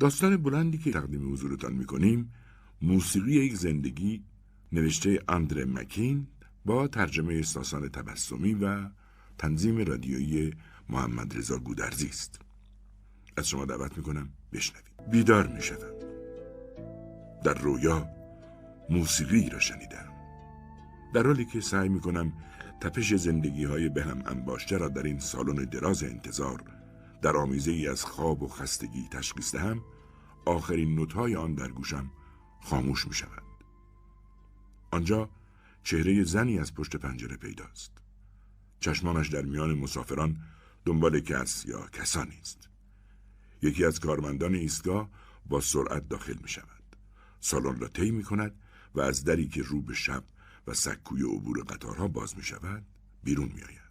داستان بلندی که تقدیم حضورتان می‌کنیم موسیقی یک زندگی نوشته اندره مکین با ترجمه ساسان تبسمی و تنظیم رادیویی محمد رضا گودرزی است. از شما دعوت می‌کنم بشنوید. بیدار می‌شدم در رویا موسیقی را شنیدم. در حالی که سعی می‌کنم تپش زندگی های به هم انباشته را در این سالن دراز انتظار در آمیزه ای از خواب و خستگی تشخیص دهم آخرین نوتهای آن در گوشم خاموش می شود. آنجا چهره زنی از پشت پنجره پیداست. چشمانش در میان مسافران دنبال کس یا کسانی است. یکی از کارمندان ایستگاه با سرعت داخل می شود. سالن را طی می کند و از دری که رو به شب و سکوی عبور قطارها باز می شود بیرون می آید.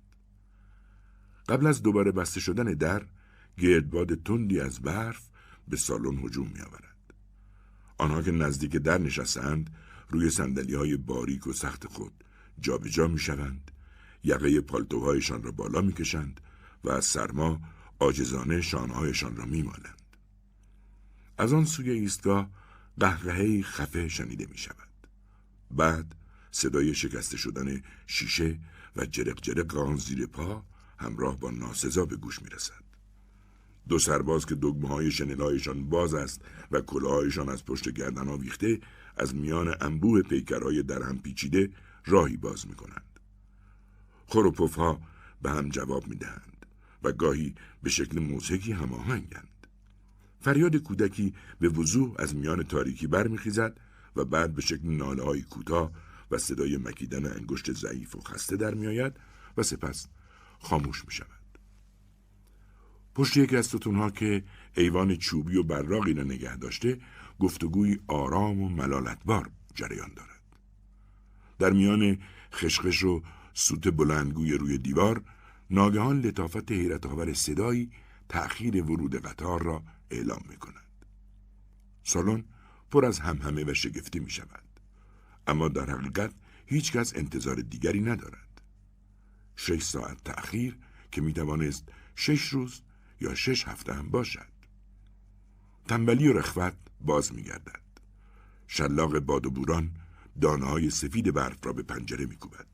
قبل از دوباره بسته شدن در گردباد تندی از برف به سالن هجوم می آورد. آنها که نزدیک در نشستند روی سندلی های باریک و سخت خود جابجا جا می شوند یقه پالتوهایشان را بالا می کشند و از سرما آجزانه شانهایشان را می مالند. از آن سوی ایستگاه قهقهه خفه شنیده می شود. بعد صدای شکسته شدن شیشه و جرق جرق آن زیر پا همراه با ناسزا به گوش می رسد. دو سرباز که دگمه های شنلهایشان باز است و کلاهایشان از پشت گردن آویخته از میان انبوه پیکرهای در هم پیچیده راهی باز می کنند. خروپوف ها به هم جواب می دهند و گاهی به شکل موسیقی هماهنگند. فریاد کودکی به وضوح از میان تاریکی برمیخیزد و بعد به شکل ناله های کوتاه و صدای مکیدن انگشت ضعیف و خسته در میآید و سپس خاموش می شود. پشت یکی از ستونها که ایوان چوبی و براقی را نگه داشته گفتگوی آرام و ملالتبار جریان دارد. در میان خشخش و سوت بلندگوی روی دیوار ناگهان لطافت حیرت آور صدایی تأخیر ورود قطار را اعلام می کند. سالن پر از همهمه و شگفتی می شود. اما در حقیقت هیچ کس انتظار دیگری ندارد. شش ساعت تأخیر که می توانست شش روز یا شش هفته هم باشد. تنبلی و رخوت باز می گردد. شلاق باد و بوران دانه های سفید برف را به پنجره می کوبد.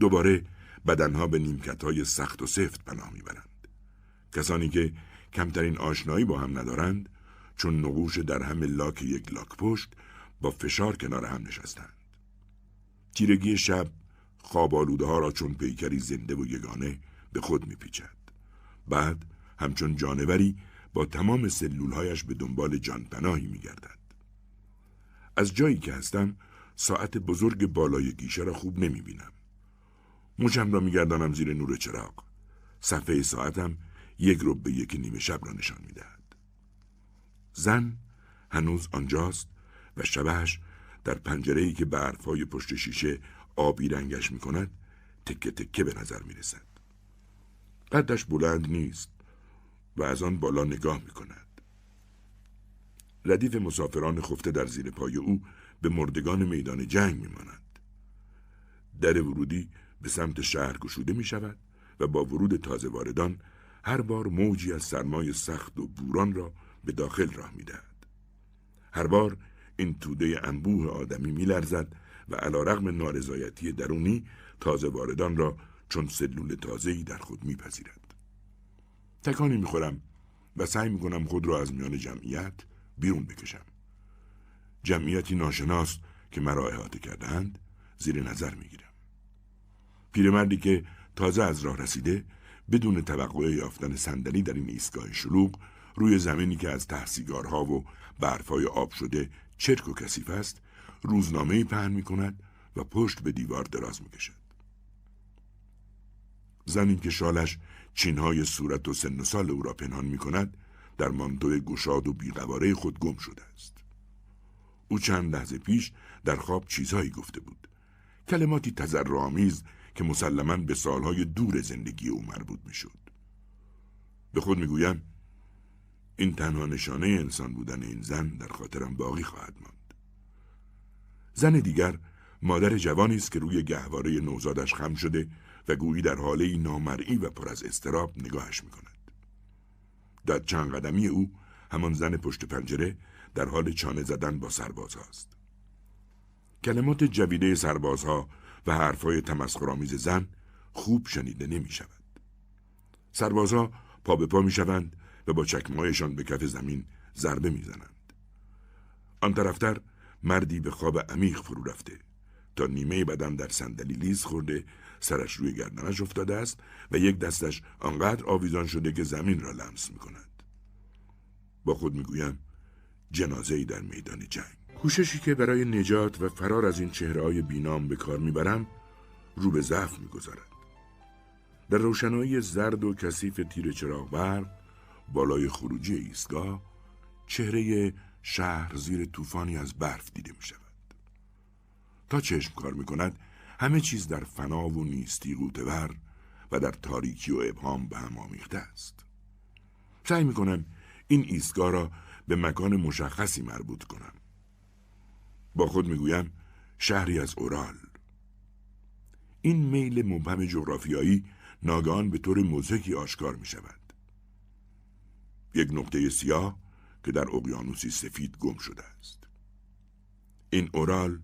دوباره بدنها به نیمکت های سخت و سفت پناه می برند. کسانی که کمترین آشنایی با هم ندارند چون نقوش در هم لاک یک لاک پشت با فشار کنار هم نشستند. تیرگی شب خواب ها را چون پیکری زنده و یگانه به خود میپیچد. بعد همچون جانوری با تمام سلولهایش به دنبال جانپناهی میگردد. از جایی که هستم ساعت بزرگ بالای گیشه را خوب نمی بینم. موشم را میگردانم زیر نور چراغ. صفحه ساعتم یک رو به یک نیمه شب را نشان می‌دهد. زن هنوز آنجاست و شبهش در پنجره که برفای پشت شیشه آبی رنگش می کند تکه تکه به نظر می رسد. قدش بلند نیست و از آن بالا نگاه می کند. ردیف مسافران خفته در زیر پای او به مردگان میدان جنگ می ماند. در ورودی به سمت شهر گشوده می شود و با ورود تازه واردان هر بار موجی از سرمای سخت و بوران را به داخل راه می دهد. هر بار این توده انبوه آدمی میلرزد و علا رغم نارضایتی درونی تازه واردان را چون سلول تازه‌ای در خود میپذیرد. تکانی می‌خورم و سعی می‌کنم خود را از میان جمعیت بیرون بکشم. جمعیتی ناشناس که مرا احاطه کردهاند زیر نظر می‌گیرم. پیرمردی که تازه از راه رسیده بدون توقع یافتن صندلی در این ایستگاه شلوغ روی زمینی که از تحصیگارها و برفای آب شده چرک و کثیف است روزنامه پهن می کند و پشت به دیوار دراز می کشد. زنی که شالش چینهای صورت و سن و سال او را پنهان می کند در مانتو گشاد و بیقواره خود گم شده است. او چند لحظه پیش در خواب چیزهایی گفته بود. کلماتی تذرآمیز که مسلما به سالهای دور زندگی او مربوط می شد. به خود می‌گویم این تنها نشانه انسان بودن این زن در خاطرم باقی خواهد ماند. زن دیگر مادر جوانی است که روی گهواره نوزادش خم شده و گویی در حاله نامرئی و پر از استراب نگاهش می کند. در چند قدمی او همان زن پشت پنجره در حال چانه زدن با سرباز هاست. کلمات جویده سربازها و حرفهای تمسخرآمیز زن خوب شنیده نمی شود. سربازها پا به پا می شوند و با چکمهایشان به کف زمین ضربه می زنند. آن طرفتر مردی به خواب عمیق فرو رفته تا نیمه بدن در صندلی لیز خورده سرش روی گردنش افتاده است و یک دستش آنقدر آویزان شده که زمین را لمس می کند. با خود می گویم جنازه ای در میدان جنگ. کوششی که برای نجات و فرار از این چهره های بینام به کار می‌برم رو به ضعف می‌گذارد. در روشنایی زرد و کثیف تیر چراغ برق بالای خروجی ایستگاه چهره شهر زیر طوفانی از برف دیده می شود. تا چشم کار می کند همه چیز در فنا و نیستی قوتور و در تاریکی و ابهام به هم آمیخته است. سعی می کنم این ایستگاه را به مکان مشخصی مربوط کنم. با خود می‌گویم شهری از اورال. این میل مبهم جغرافیایی ناگهان به طور مزهکی آشکار می شود. یک نقطه سیاه که در اقیانوسی سفید گم شده است. این اورال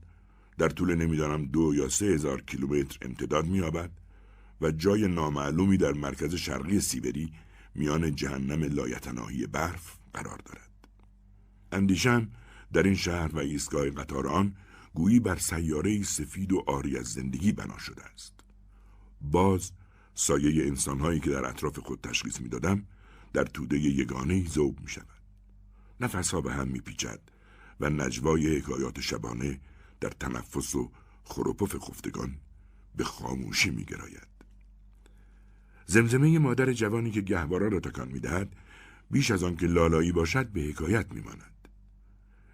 در طول نمی‌دانم دو یا سه هزار کیلومتر امتداد مییابد و جای نامعلومی در مرکز شرقی سیبری میان جهنم لایتناهی برف قرار دارد. اندیشم در این شهر و ایستگاه قطار آن گویی بر سیاره سفید و آری از زندگی بنا شده است. باز سایه انسانهایی که در اطراف خود تشخیص می‌دادم در توده یگانه زوب می شود. نفسها به هم میپیچد و نجوای حکایات شبانه در تنفس و خروپف خفتگان به خاموشی میگراید. زمزمه مادر جوانی که گهوارا را تکان می‌دهد بیش از آن که لالایی باشد به حکایت میماند.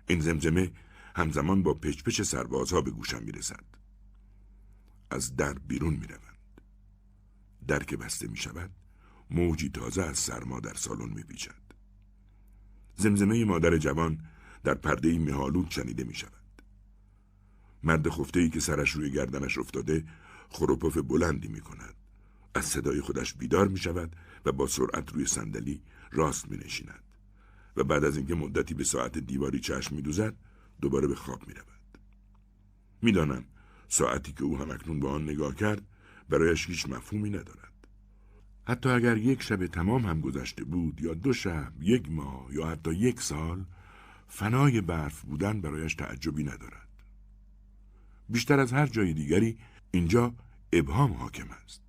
این زمزمه همزمان با پچپچ سربازها به گوشم می‌رسد. از در بیرون می‌روند. در که بسته می شود موجی تازه از سرما در سالن میپیچد. زمزمه مادر جوان در پرده مهالود شنیده می شود. مرد خفته ای که سرش روی گردنش افتاده خروپف بلندی می کند. از صدای خودش بیدار می شود و با سرعت روی صندلی راست می نشیند. و بعد از اینکه مدتی به ساعت دیواری چشم می دوزد دوباره به خواب می رود. می‌دانم ساعتی که او هم اکنون به آن نگاه کرد برایش هیچ مفهومی ندارد. حتی اگر یک شب تمام هم گذشته بود یا دو شب، یک ماه یا حتی یک سال فنای برف بودن برایش تعجبی ندارد. بیشتر از هر جای دیگری اینجا ابهام حاکم است.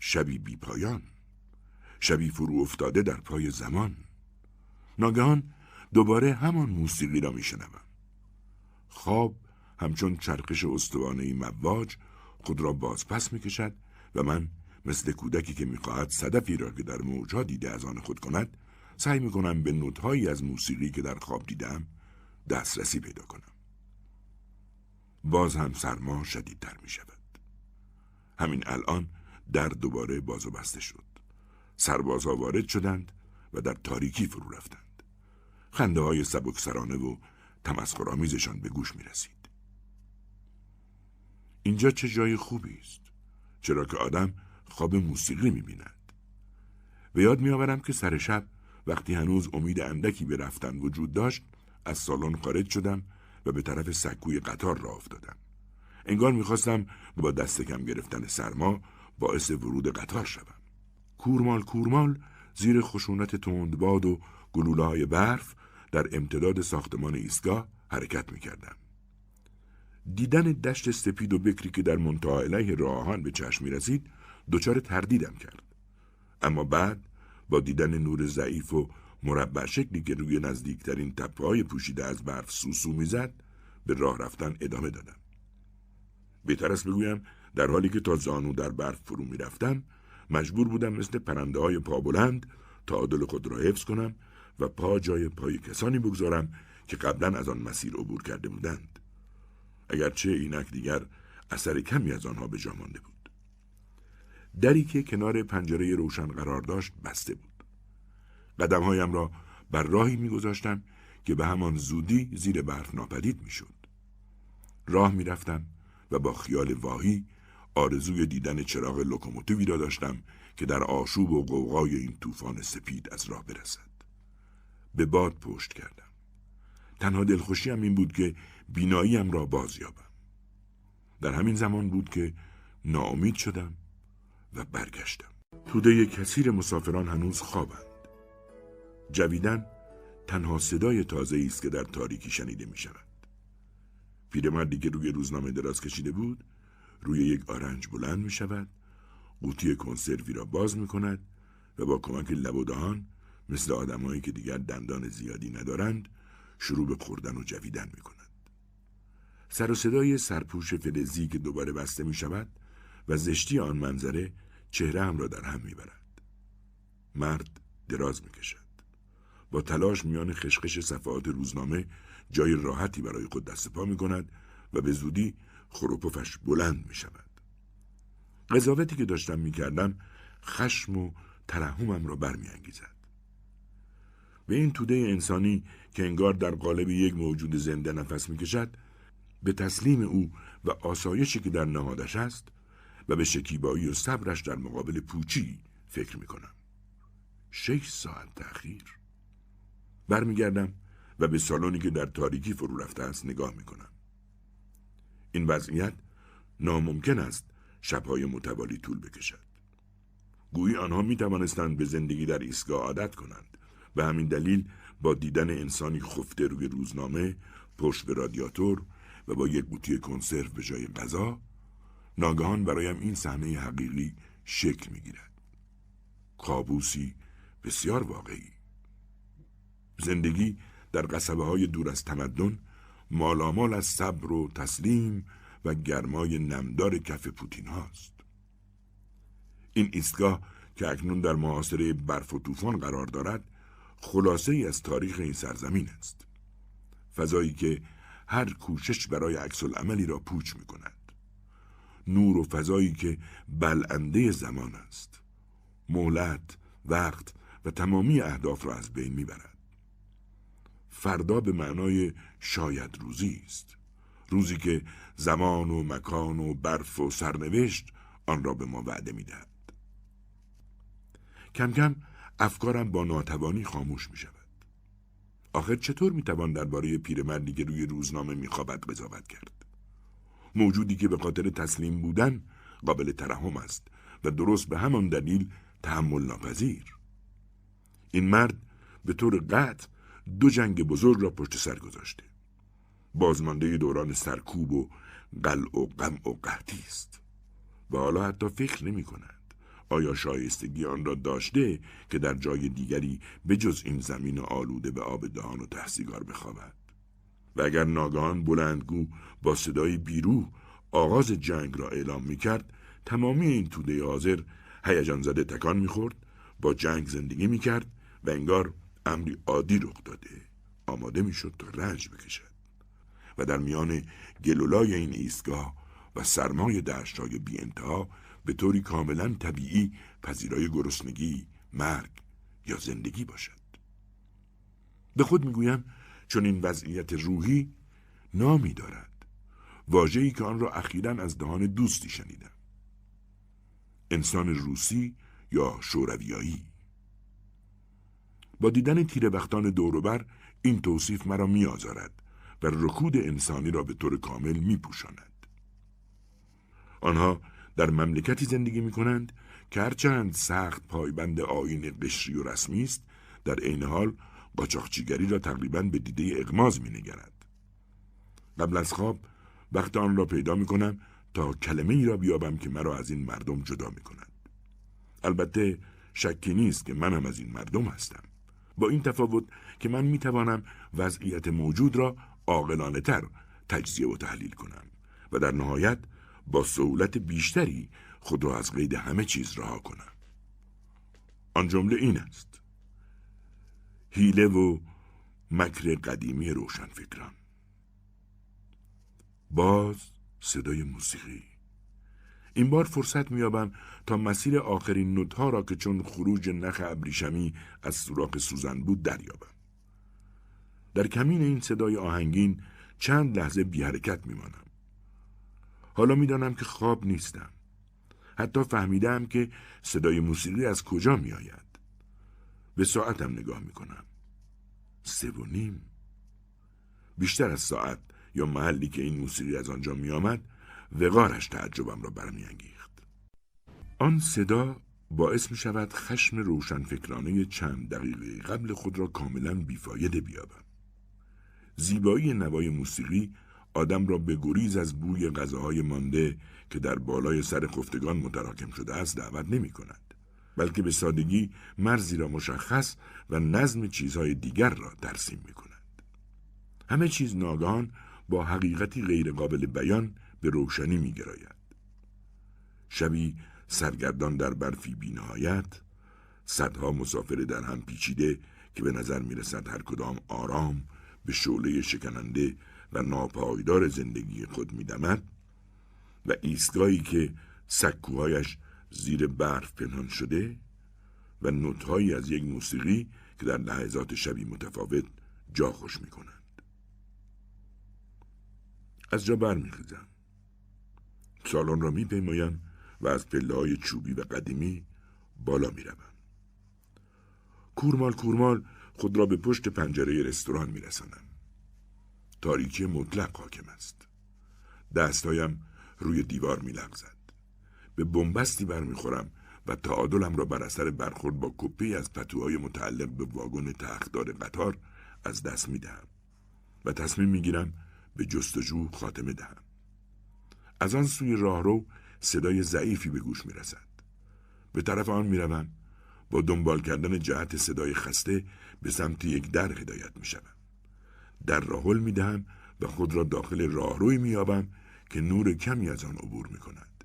شبی بی پایان. شبی فرو افتاده در پای زمان. ناگهان دوباره همان موسیقی را میشنوم. خواب همچون چرخش استوانه مواج خود را بازپس می‌کشد و من مثل کودکی که می‌خواهد صدفی را که در موجها دیده از آن خود کند سعی می‌کنم به نوتهایی از موسیقی که در خواب دیدم دسترسی پیدا کنم. باز هم سرما شدیدتر می شود. همین الان در دوباره باز و بسته شد. سربازها وارد شدند و در تاریکی فرو رفتند. خنده های سبکسرانه و تمسخرآمیزشان به گوش می رسید. اینجا چه جای خوبی است. چرا که آدم خواب موسیقی می بیند. به یاد می آورم که سر شب وقتی هنوز امید اندکی به رفتن وجود داشت از سالن خارج شدم و به طرف سکوی قطار را افتادم. انگار می‌خواستم با دست کم گرفتن سرما باعث ورود قطار شوم. کورمال کورمال زیر خشونت تندباد و گلوله های برف در امتداد ساختمان ایستگاه حرکت می‌کردم. دیدن دشت سپید و بکری که در منتها علیه راهان به چشم رسید دچار تردیدم کرد. اما بعد با دیدن نور ضعیف و مربع شکلی که روی نزدیکترین تپه های پوشیده از برف سوسو می‌زد به راه رفتن ادامه دادم. بهتر است بگویم در حالی که تا زانو در برف فرو می‌رفتم مجبور بودم مثل پرنده های پا بلند تعادل خود را حفظ کنم و پا جای پای کسانی بگذارم که قبلا از آن مسیر عبور کرده بودند. اگرچه اینک دیگر اثر کمی از آنها به جا مانده بود. دری که کنار پنجره روشن قرار داشت بسته بود. قدمهایم را بر راهی میگذاشتم که به همان زودی زیر برف ناپدید می‌شد. راه می‌رفتم و با خیال واهی آرزوی دیدن چراغ لوکوموتیوی را داشتم که در آشوب و قوقای این طوفان سپید از راه برسد. به باد پشت کردم. تنها دلخوشیم این بود که بیناییم را باز یابم. در همین زمان بود که ناامید شدم و برگشتم. توده کثیر مسافران هنوز خوابند. جویدن تنها صدای تازه است که در تاریکی شنیده می شود. پیرمردی که روی روزنامه دراز کشیده بود روی یک آرنج بلند می شود قوطی کنسروی را باز می کند و با کمک لب و دهان مثل آدمایی که دیگر دندان زیادی ندارند شروع به خوردن و جویدن می کند. سر و صدای سرپوش فلزی که دوباره بسته می شود و زشتی آن منظره چهره هم را در هم می برد. مرد دراز می کشد. با تلاش میان خشخش صفحات روزنامه جای راحتی برای خود دست پا می کند و به زودی خروپفش بلند می شود. قضاوتی که داشتم می کردم خشم و ترحمم را برمیانگیزد. به این توده انسانی که انگار در قالب یک موجود زنده نفس می‌کشد به تسلیم او و آسایشی که در نهادش است و به شکیبایی و صبرش در مقابل پوچی فکر می کنم. شش ساعت تأخیر برمیگردم و به سالنی که در تاریکی فرو رفته است نگاه می کنم. این وضعیت ناممکن است شبهای متوالی طول بکشد. گویی آنها می توانستند به زندگی در ایستگاه عادت کنند به همین دلیل با دیدن انسانی خفته روی روزنامه پشت به رادیاتور و با یک قوطی کنسرو به جای غذا ناگهان برایم این صحنه حقیقی شکل می‌گیرد کابوسی بسیار واقعی زندگی در قصبه های دور از تمدن مالامال از صبر و تسلیم و گرمای نمدار کف پوتین هاست. این ایستگاه که اکنون در معاصره برف و طوفان قرار دارد خلاصه ای از تاریخ این سرزمین است. فضایی که هر کوشش برای عکس عملی را پوچ می کند نور و فضایی که بلنده زمان است. مهلت وقت و تمامی اهداف را از بین می‌برد. فردا به معنای شاید روزی است روزی که زمان و مکان و برف و سرنوشت آن را به ما وعده می‌دهد کم کم افکارم با ناتوانی خاموش می شود. آخر چطور می توان درباره پیرمردی که روی روزنامه می خوابد قضاوت کرد؟ موجودی که به خاطر تسلیم بودن قابل ترحم است و درست به همان دلیل تحمل ناپذیر. این مرد به طور قطع دو جنگ بزرگ را پشت سر گذاشته. بازمانده دوران سرکوب و قلع و غم و قحطی است. و حالا حتی فکر نمی کند. آیا شایستگی آن را داشته که در جای دیگری به جز این زمین آلوده به آب دهان و تحصیگار بخوابد و اگر ناگهان بلندگو با صدای بیرو آغاز جنگ را اعلام می کرد تمامی این توده حاضر هیجان زده تکان می‌خورد با جنگ زندگی می کرد و انگار امری عادی رخ داده آماده می‌شد تا رنج بکشد و در میان گلولای این ایستگاه و سرمای دشتای بی انتها به طوری کاملا طبیعی پذیرای گرسنگی، مرگ یا زندگی باشد. به خود می‌گویم چون این وضعیت روحی نامی دارد. واجهی که آن را اخیرا از دهان دوستی شنیدم. انسان روسی یا شورویایی. با دیدن تیره بختان دوروبر این توصیف مرا میآزارد و رکود انسانی را به طور کامل میپوشاند. آنها در مملکتی زندگی می کنند که هرچند سخت پایبند آین قشری و رسمی است در عین حال قاچاقچیگری را تقریبا به دیده اغماز می نگرد. قبل از خواب وقت آن را پیدا می کنم تا کلمه ای را بیابم که مرا از این مردم جدا می کند. البته شکی نیست که من از این مردم هستم. با این تفاوت که من می توانم وضعیت موجود را عاقلانه تر تجزیه و تحلیل کنم و در نهایت با سهولت بیشتری خود را از قید همه چیز رها کنم. آن جمله این است هیله و مکر قدیمی روشنفکران. باز صدای موسیقی. این بار فرصت میابم تا مسیر آخرین نوتها را که چون خروج نخ ابریشمی از سوراخ سوزن بود دریابم در کمین این صدای آهنگین چند لحظه بی حرکت میمانم حالا می‌دانم که خواب نیستم. حتی فهمیدم که صدای موسیقی از کجا می آید. به ساعتم نگاه می کنم. سه و نیم بیشتر از ساعت یا محلی که این موسیقی از آنجا می آمد وقارش تعجبم را برمیانگیخت. آن صدا باعث می شود خشم روشنفکرانه چند دقیقه قبل خود را کاملا بیفایده بیابم. زیبایی نوای موسیقی آدم را به گریز از بوی غذاهای مانده که در بالای سر خفتگان متراکم شده است دعوت نمی کند بلکه به سادگی مرزی را مشخص و نظم چیزهای دیگر را ترسیم می کند همه چیز ناگهان با حقیقتی غیرقابل بیان به روشنی می گراید. شبی سرگردان در برفی بینهایت صدها مسافر در هم پیچیده که به نظر می رسد هر کدام آرام به شعله شکننده و ناپایدار زندگی خود می دمد و ایستگاهی که سکوهایش زیر برف پنهان شده و نوتهایی از یک موسیقی که در لحظات شبی متفاوت جا خوش می کنند. از جا برمیخیزم سالن را میپیمایم و از پله های چوبی و قدیمی بالا می‌روم کورمال کورمال خود را به پشت پنجره رستوران میرسانم تاریکی مطلق حاکم است. دستهایم روی دیوار میلغزد. به بنبستی برمیخورم و تعادلم را بر اثر برخورد با کپی از پتوهای متعلق به واگن تختدار قطار از دست می‌دهم و تصمیم می‌گیرم به جستجو خاتمه دهم. از آن سوی راهرو صدای ضعیفی به گوش می رسد. به طرف آن می روم. با دنبال کردن جهت صدای خسته به سمت یک در هدایت می شوم. در راهل می دهم و خود را داخل راهروی می یابم که نور کمی از آن عبور می کند.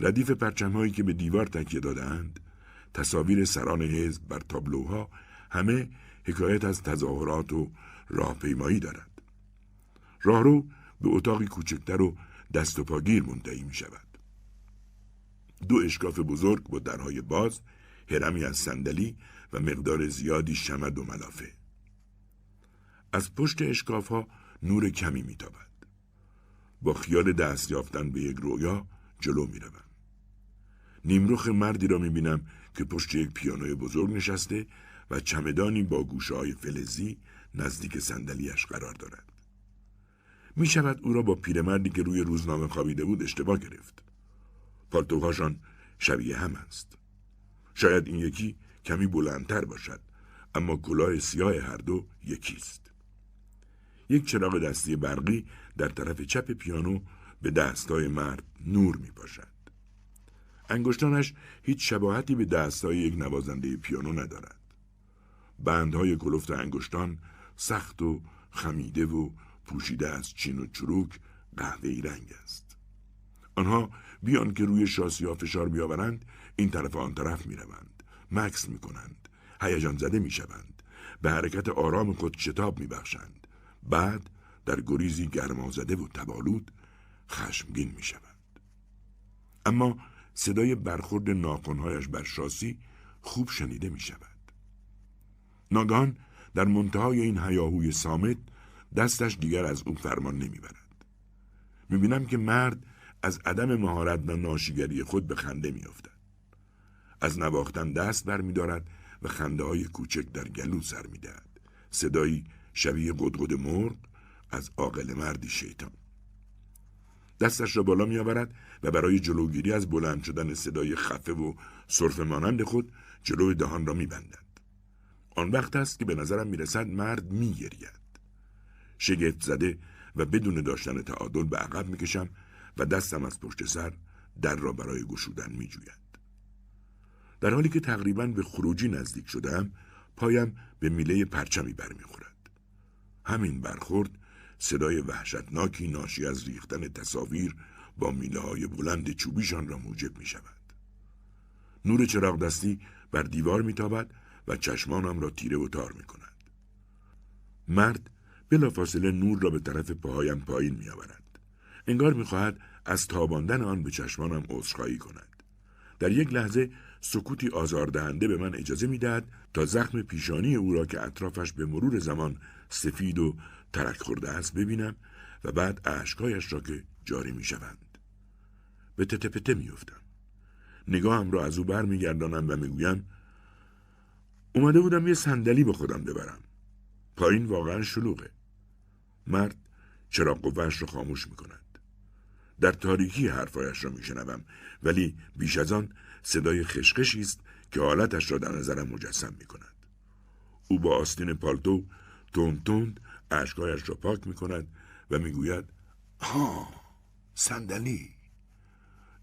ردیف پرچمهایی که به دیوار تکیه دادهاند تصاویر سران حزب بر تابلوها همه حکایت از تظاهرات و راهپیمایی دارد. راهرو به اتاقی کوچکتر و دست و پاگیر منتهی می شود. دو اشکاف بزرگ با درهای باز، هرمی از صندلی و مقدار زیادی شمد و ملافه. از پشت اشکاف ها نور کمی میتابد. با خیال دست یافتن به یک رویا جلو می روم. نیمروخ مردی را می بینم که پشت یک پیانوی بزرگ نشسته و چمدانی با گوشه های فلزی نزدیک صندلیاش قرار دارد. می شود او را با پیرمردی که روی روزنامه خوابیده بود اشتباه گرفت. پالتوهاشان شبیه هم است. شاید این یکی کمی بلندتر باشد اما کلاه سیاه هر دو یکیست. یک چراغ دستی برقی در طرف چپ پیانو به دستای مرد نور می باشد. انگشتانش هیچ شباهتی به دستای یک نوازنده پیانو ندارد. بندهای کلفت انگشتان سخت و خمیده و پوشیده از چین و چروک قهوه‌ای رنگ است. آنها بیان که روی شاسی ها فشار بیاورند این طرف آن طرف می روند. مکس می کنند. هیجان زده می شوند. به حرکت آرام خود شتاب می بخشند. بعد در گریزی گرمازده و تبالود خشمگین می شوند. اما صدای برخورد ناخونهایش بر شاسی خوب شنیده می شود. ناگان در منتهای این هیاهوی سامت دستش دیگر از او فرمان نمی‌برد. می‌بینم که مرد از عدم مهارت و ناشیگری خود به خنده میافتد. از نواختن دست برمیدارد و خنده های کوچک در گلو سر می‌دهد. صدایی شبیه قدقد مرغ از عاقل مردی شیطان. دستش را بالا میآورد و برای جلوگیری از بلند شدن صدای خفه و صرف مانند خود جلوی دهان را میبندد. آن وقت است که به نظرم می‌رسد مرد میگرید. شگفت زده و بدون داشتن تعادل به عقب می‌کشم و دستم از پشت سر در را برای گشودن میجوید. در حالی که تقریبا به خروجی نزدیک شدم پایم به میله پرچمی برمیخورد. همین برخورد صدای وحشتناکی ناشی از ریختن تصاویر با میله های بلند چوبیشان را موجب می شود. نور چراغ دستی بر دیوار میتابد و چشمانم را تیره و تار می کند. مرد بلافاصله نور را به طرف پاهایم پایین می آورد. انگار می‌خواهد از تاباندن آن به چشمانم عذرخواهی کند. در یک لحظه سکوتی آزاردهنده به من اجازه می‌دهد تا زخم پیشانی او را که اطرافش به مرور زمان سفید و ترک خورده است ببینم و بعد اشکایش را که جاری می شوند. به تته پته می افتم. نگاهم را از او بر می گردانم و می گویم اومده بودم یه صندلی به خودم ببرم. پایین واقعا شلوغه مرد چراغ قوهش رو خاموش می کند. در تاریکی حرفایش را میشنوم ولی بیش از آن صدای خشخشی است که حالتش را در نظرم مجسم می کند. او با آستین پالتو تند تند اشکایش را پاک می کند و می‌گوید ها صندلی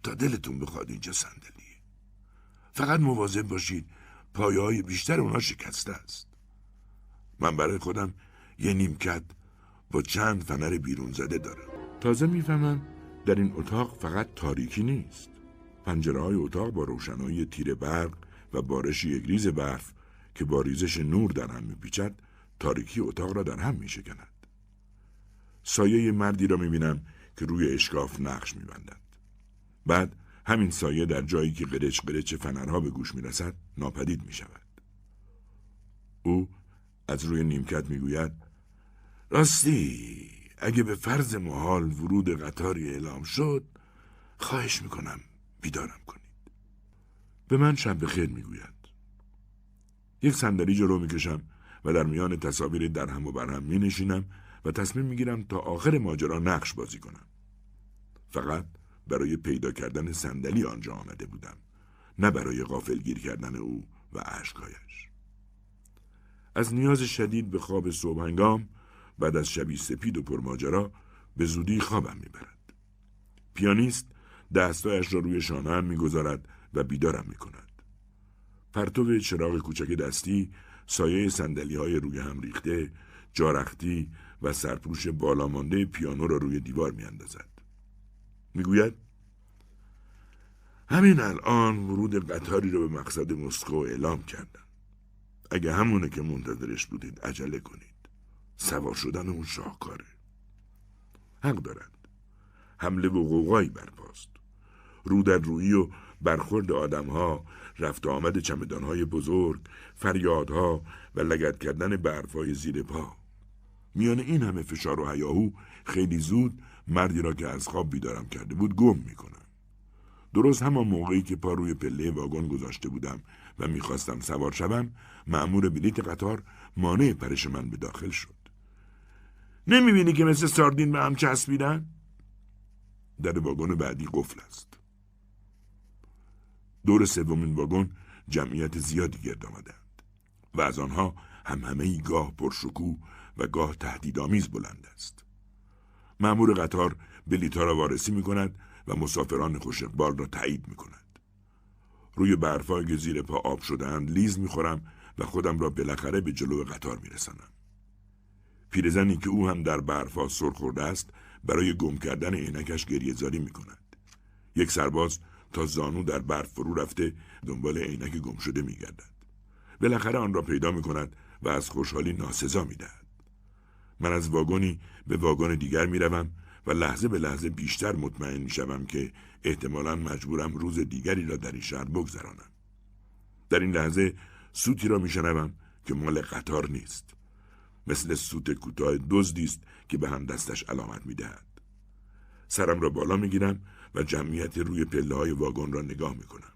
تا دلتون بخواد اینجا صندلیه فقط مواظب باشید پایه های بیشتر اونا شکسته است من برای خودم یه نیمکت با چند فنر بیرون زده دارم. تازه می‌فهمم در این اتاق فقط تاریکی نیست. پنجره های اتاق با روشنایی تیر برق و بارش یک ریز برف که با ریزش نور در هم میپیچد تاریکی اتاق را در هم میشکند. سایه مردی را می‌بینم که روی اشکاف نقش میبندد. بعد همین سایه در جایی که قرچ قرچ فنرها به گوش می‌رسد ناپدید می‌شود. او از روی نیمکت می‌گوید راستی اگه به فرض محال ورود قطاری اعلام شد خواهش می‌کنم بیدارم کنید به من شب خیر می‌گوید یک صندلی جلو می‌کشم و در میان تصاویر درهم و برهم می نشینم و تصمیم می‌گیرم تا آخر ماجرا نقش بازی کنم. فقط برای پیدا کردن صندلی آنجا آمده بودم. نه برای غافلگیر کردن او و عشقایش. از نیاز شدید به خواب صبح هنگام بعد از شبی سپید و پرماجرا به زودی خوابم می‌برد. پیانیست دستایش را روی شانه می‌گذارد و بیدارم می‌کند. پرتو چراغ کوچک دستی سایه سندلی های روی هم ریخته جارختی و سرپوش بالامانده پیانو را روی دیوار می اندازد. می گوید همین الان ورود قطاری را به مقصد مسکو اعلام کردن. اگه همونه که منتظرش بودید عجله کنید. سوار شدن اون شاهکاره. حق دارد. حمله و قوقایی برپاست. رو در روی و برخورد آدمها رفت آمد چمدانهای بزرگ فریادها و لگت کردن برفای زیر پا میان این همه فشار و هیاهو خیلی زود مردی را که از خواب بیدارم کرده بود گم می‌کنم درست همان موقعی که پا روی پله واگن گذاشته بودم و می‌خواستم سوار شوم مأمور بلیت قطار مانع پرش من به داخل شد نمی‌بینی که مثل ساردین به هم چسبیدن؟ در واگن بعدی قفل است دور سومین واگن جمعیت زیادی گرد آمدند و از آنها هم همه گاه پرشکو و گاه تهدیدآمیز بلند است مأمور قطار بلیتها را وارسی می کند و مسافران خوش اقبال را تایید می کند. روی برفای که زیر پا آب شدهاند لیز می خورم و خودم را بالاخره به جلو قطار می رسنم. پیرزنی که او هم در برفا سر خورده است برای گم کردن عینکش گریه زاری می کند. یک سرباز تا زانو در برف فرو رفته دنبال عینک گم شده می گردد. بالاخره آن را پیدا می کند و از خوشحالی ناسزا می دهد. من از واگنی به واگن دیگر می روم و لحظه به لحظه بیشتر مطمئن می شوم که احتمالا مجبورم روز دیگری را در این شهر بگذرانم. در این لحظه سوتی را می شنوم که مال قطار نیست. مثل سوت کوتاه دزدی است که به هم دستش علامت می دهد. سرم را بالا می گیرم و جمعیت روی پله های واگن را نگاه می کنم.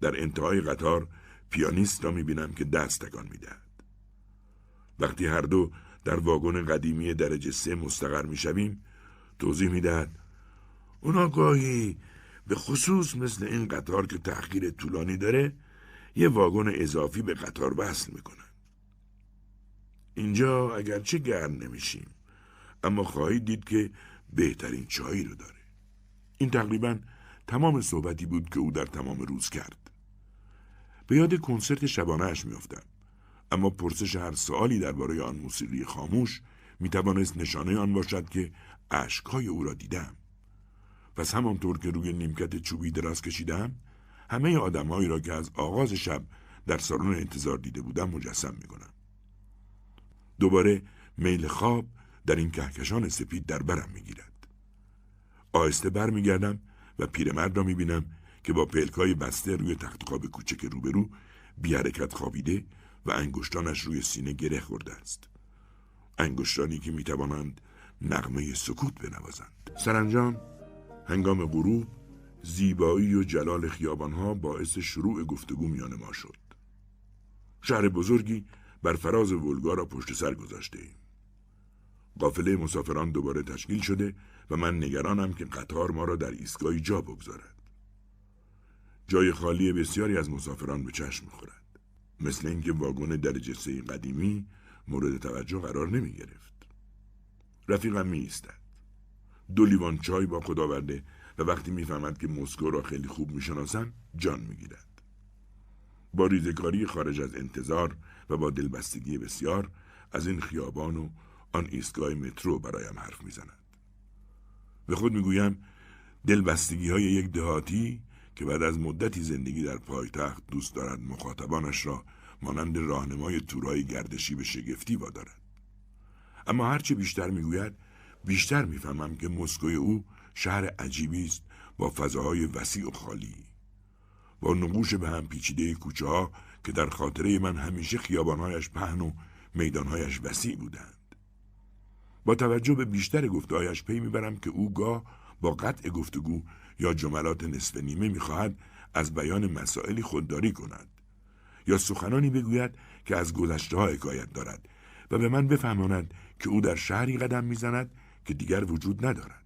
در انتهای قطار پیانیست را می بینم که دست تکان می دهد. وقتی هر دو در واگن قدیمی درجه سه مستقر می شویم توضیح می دهد اونا گاهی به خصوص مثل این قطار که تأخیر طولانی داره یه واگن اضافی به قطار وصل می‌کنن. اینجا اگرچه گرم نمیشیم اما خواهید دید که بهترین چایی رو داره. این تقریبا تمام صحبتی بود که او در تمام روز کرد. به یاد کنسرت شبانهاش میافتم اما پرسش هر سوالی درباره آن موسیقی خاموش می توانست نشانه آن باشد که اشکهای او را دیدم. پس همانطور که روی نیمکت چوبی دراز کشیدم همه آدمهایی را که از آغاز شب در سالن انتظار دیده بودم مجسم می کنم. دوباره میل خواب در این کهکشان سپید در برم می گیرد. آهسته برمیگردم و پیرمرد را می‌بینم که با پلکای بسته روی تخت خواب کوچک روبرو بی حرکت خوابیده و انگشتانش روی سینه گره خورده است. انگشتانی که می‌توانند نغمه سکوت بنوازند. سرانجام هنگام غروب زیبایی و جلال خیابانها باعث شروع گفتگو میان ما شد. شهر بزرگی بر فراز ولگا را پشت سر گذاشته ایم. قافله مسافران دوباره تشکیل شده و من نگرانم که قطار ما را در ایستگاهی جا بگذارد. جای خالی بسیاری از مسافران به چشم می‌خورد. مثل اینکه واگن درجه سه قدیمی مورد توجه قرار نمی گرفت. رفیقم می ایستد. دو لیوان چای با آورده و وقتی می‌فهمد که مسکو را خیلی خوب می‌شناسم جان می‌گیرد. با ریزکاری خارج از انتظار و با دلبستگی بسیار از این خیابان و آن ایستگاه مترو برایم حرف می‌زند. به خود می‌گویم دلبستگی های یک دهاتی که بعد از مدتی زندگی در پایتخت دوست دارد مخاطبانش را مانند راهنمای تورای گردشی به شگفتی وادارد. اما هرچه بیشتر می‌گوید بیشتر می‌فهمم که مسکوی او شهر عجیبی است با فضاهای وسیع و خالی با نقوش به هم پیچیده کوچه ها که در خاطره من همیشه خیابانهایش پهن و میدانهایش وسیع بودند. با توجه به بیشتر گفتهایش پی می‌برم که او گاه با قطع گفتگو یا جملات نصف نیمه می‌خواهد از بیان مسائلی خودداری کند یا سخنانی بگوید که از گذشته ها حکایت دارد و به من بفهماند که او در شهری قدم می‌زند که دیگر وجود ندارد.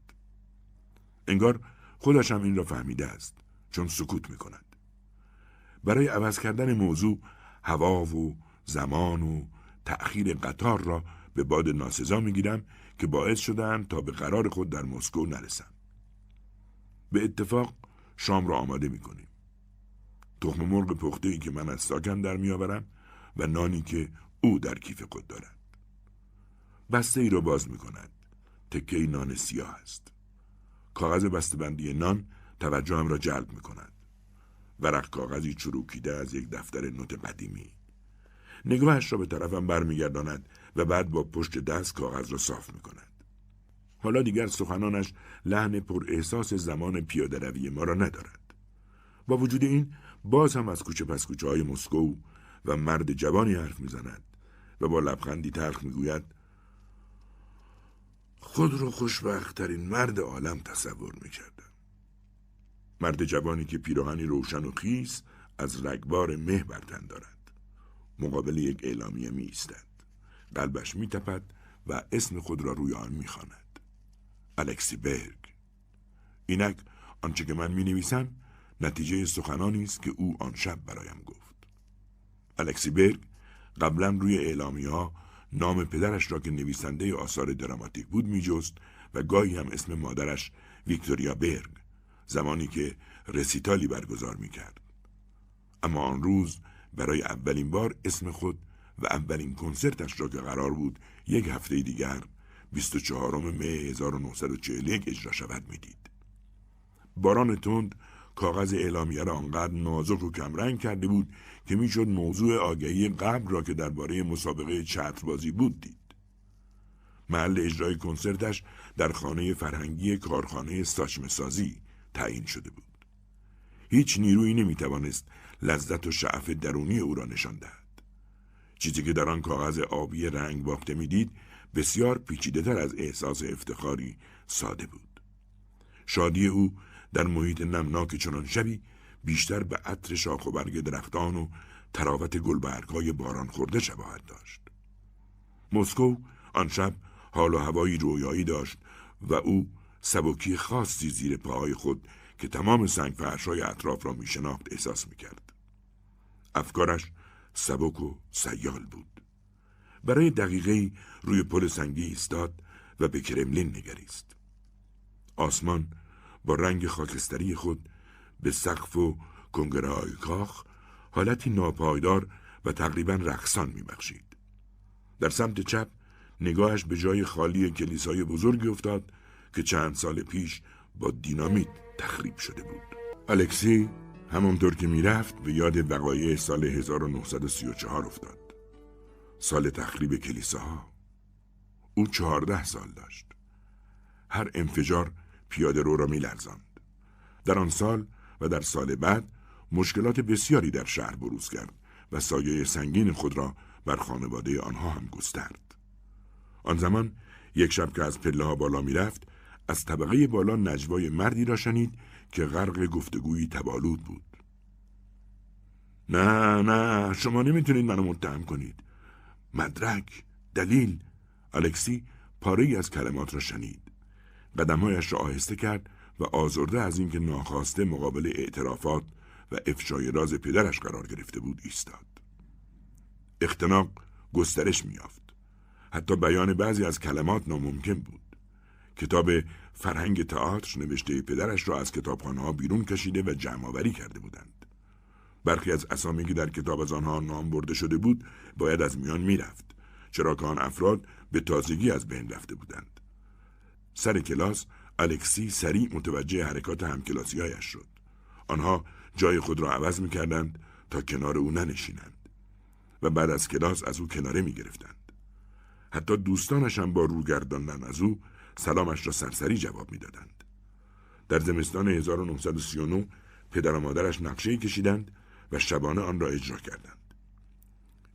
انگار خودش هم این را فهمیده است چون سکوت می کند برای عوض کردن موضوع هوا و زمان و تأخیر قطار را به باد ناسزا می گیرم که باعث شدن تا به قرار خود در مسکو نرسم به اتفاق شام را آماده می کنیم تخم مرغ پخته ای که من از ساکن در می آورم و نانی که او در کیف خود دارد بسته ای را باز می کند تکه نان سیاه است. کاغذ بسته‌بندی نان توجهم را جلب می کند. ورق کاغذی چروکیده از یک دفتر نوت قدیمی. نگاهش را به طرفم برمیگرداند و بعد با پشت دست کاغذ را صاف می کند. حالا دیگر سخنانش لحن پر احساس زمان پیاده روی ما را ندارد. با وجود این باز هم از کوچه پس کوچه های مسکو و مرد جوانی حرف می‌زند و با لبخندی تلخ می‌گوید خود رو خوشبختترین مرد عالم تصور می‌کردم. مرد جوانی که پیراهنی روشن و خیس از رگبار مه برتن دارد. مقابل یک اعلامیه می ایستد. قلبش می تپد و اسم خود را روی آن می خاند. الکسی برگ. اینک آنچه که من می نویسم نتیجه سخنانی است که او آن شب برایم گفت. الکسی برگ قبلا روی اعلامی ها نام پدرش را که نویسنده آثار دراماتیک بود میجست و گاهی هم اسم مادرش ویکتوریا برگ زمانی که رسیتالی برگزار می‌کرد اما آن روز برای اولین بار اسم خود و اولین کنسرتش را که قرار بود یک هفته دیگر 24 می 1941 اجرا شود می‌دید. باران تند کاغذ اعلامیه را آنقدر نازک و کمرنگ کرده بود که می‌شد موضوع آگهی قبل را که درباره مسابقه چتربازی بود دید. محل اجرای کنسرتش در خانه فرهنگی کارخانه ساچمه سازی تعیین شده بود. هیچ نیرویی نمی‌توانست لذت و شعف درونی او را نشان دهد. چیزی که در آن کاغذ آبی رنگ باخته می‌دید بسیار پیچیده تر از احساس افتخاری ساده بود. شادی او در محیط نمناک چنان شبی بیشتر به عطر شاخ و برگ درختان و تراوت گلبرگهای باران خورده شباهت داشت. مسکو آن شب حال و هوایی رویایی داشت و او سبکی خاصی زیر پاهای خود که تمام سنگ فرشای اطراف را می شناخت احساس می کرد. افکارش سبک و سیال بود. برای دقیقه روی پل سنگی ایستاد و به کرملین نگریست. آسمان با رنگ خاکستری خود به سقف و کنگره کاخ حالتی ناپایدار و تقریبا رقصان میبخشید. در سمت چپ نگاهش به جای خالی کلیسای بزرگی افتاد که چند سال پیش با دینامیت تخریب شده بود. الکسی همانطور که می‌رفت به یاد وقایع سال 1934 افتاد. سال تخریب کلیساها. او چهارده سال داشت. هر انفجار پیاده رو را میلرزاند. در آن سال و در سال بعد مشکلات بسیاری در شهر بروز کرد و سایه سنگین خود را بر خانواده آنها هم گسترد. آن زمان یک شب که از پله ها بالا می‌رفت از طبقه بالا نجوای مردی را شنید که غرق گفتگویی تبالود بود. نه نه شما نمی‌تونید منو متهم کنید. مدرک دلیل. الکسی پاره از کلمات را شنید. قدمهایش را آهسته کرد و آزرده از اینکه ناخواسته مقابل اعترافات و افشای راز پدرش قرار گرفته بود ایستاد. اختناق گسترش میافت حتی بیان بعضی از کلمات ناممکن بود. کتاب فرهنگ تئاتر نوشته پدرش را از کتابخانه بیرون کشیده و جمع کرده بودند. برخی از اسامی که در کتاب از آنها نام برده شده بود باید از میان می‌رفت چرا که آن افراد به تازگی از بین رفته بودند. سر کلاس الکسی سریع متوجه حرکات همکلاسیهایش شد. آنها جای خود را عوض می‌کردند تا کنار او ننشینند و بعد از کلاس از او کناره می‌گرفتند. حتی دوستانش هم با روگرداندن از او سلامش را سرسری جواب می‌دادند. در زمستان 1939 پدر و مادرش نقشه کشیدند و شبانه آن را اجرا کردند.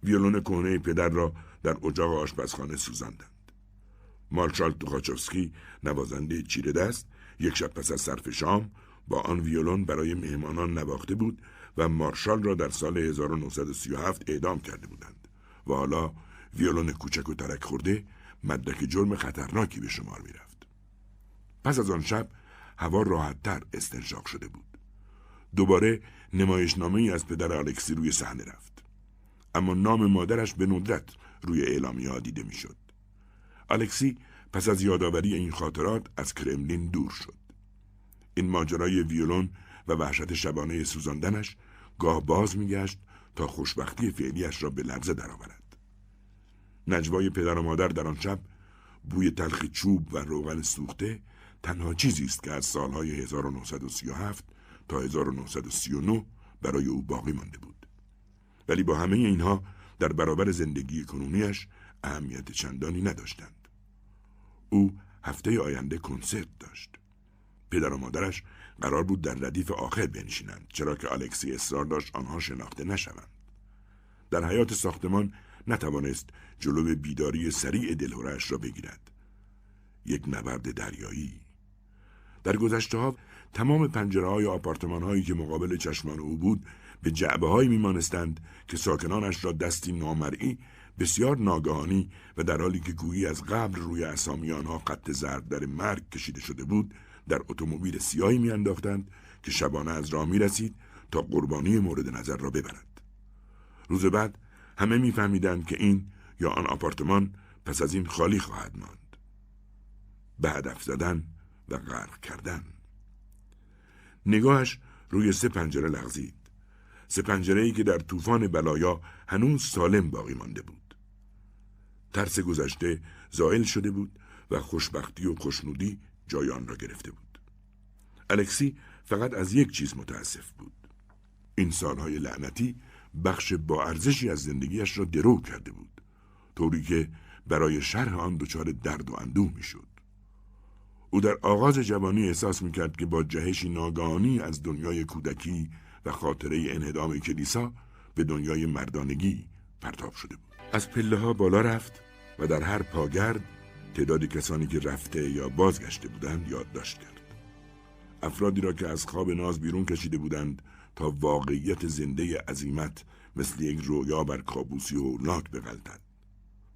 ویولون کهنه پدر را در اجاق آشپزخانه سوزاندند. مارشال توخاچوفسکی نوازنده چیره دست یک شب پس از صرف شام با آن ویولون برای مهمانان نواخته بود و مارشال را در سال 1937 اعدام کرده بودند و حالا ویولون کوچک و ترک خورده مدرک جرم خطرناکی به شمار می رفت. پس از آن شب هوا راحتتر استنشاق شده بود. دوباره نمایشنامه ای از پدر الکسی روی صحنه رفت. اما نام مادرش به ندرت روی اعلامی ها دیده می شد. الکسی پس از یادآوری این خاطرات از کرملین دور شد. این ماجرای ویولون و وحشت شبانه سوزاندنش گاه باز میگشت تا خوشبختی فعلیش را به لرزه درآورد. نجوای پدر و مادر در آن شب بوی تلخ چوب و روغن سوخته تنها چیزی است که از سالهای 1937 تا 1939 برای او باقی مانده بود. ولی با همه اینها در برابر زندگی کنونیش اهمیت چندانی نداشتند. او هفته آینده کنسرت داشت. پدر و مادرش قرار بود در ردیف آخر بنشینند چرا که الکسی اصرار داشت آنها شناخته نشوند. در حیات ساختمان نتوانست جلو بیداری سریع دلهورش را بگیرد. یک نبرد دریایی. در گذشته ها تمام پنجره های آپارتمان هایی که مقابل چشمان او بود به جعبه هایی میمانستند که ساکنانش را دستی نامرئی بسیار ناگهانی و در حالی که گویی از قبل روی اسامی آنها خط زرد در مرگ کشیده شده بود در اتومبیل سیاهی میانداختند که شبانه از راه می رسید تا قربانی مورد نظر را ببرد. روز بعد همه میفهمیدند که این یا آن آپارتمان پس از این خالی خواهد ماند. به هدف زدن و غرق کردن. نگاهش روی سه پنجره لغزید. سه پنجره ای که در طوفان بلایا هنوز سالم باقی مانده بود. ترس گذشته زائل شده بود و خوشبختی و خوشنودی جای آن را گرفته بود. الکسی فقط از یک چیز متاسف بود. این سالهای لعنتی بخش با ارزشی از زندگیش را درو کرده بود طوری که برای شرح آن دچار درد و اندوه می‌شد. او در آغاز جوانی احساس می‌کرد که با جهشی ناگهانی از دنیای کودکی و خاطره انهدام کلیسا به دنیای مردانگی پرتاب شده بود. از پله ها بالا رفت و در هر پاگرد تعداد کسانی که رفته یا بازگشته بودند یادداشت کرد. افرادی را که از خواب ناز بیرون کشیده بودند تا واقعیت زنده عظیمت مثل یک رویا بر کابوسی هولناک بغلطد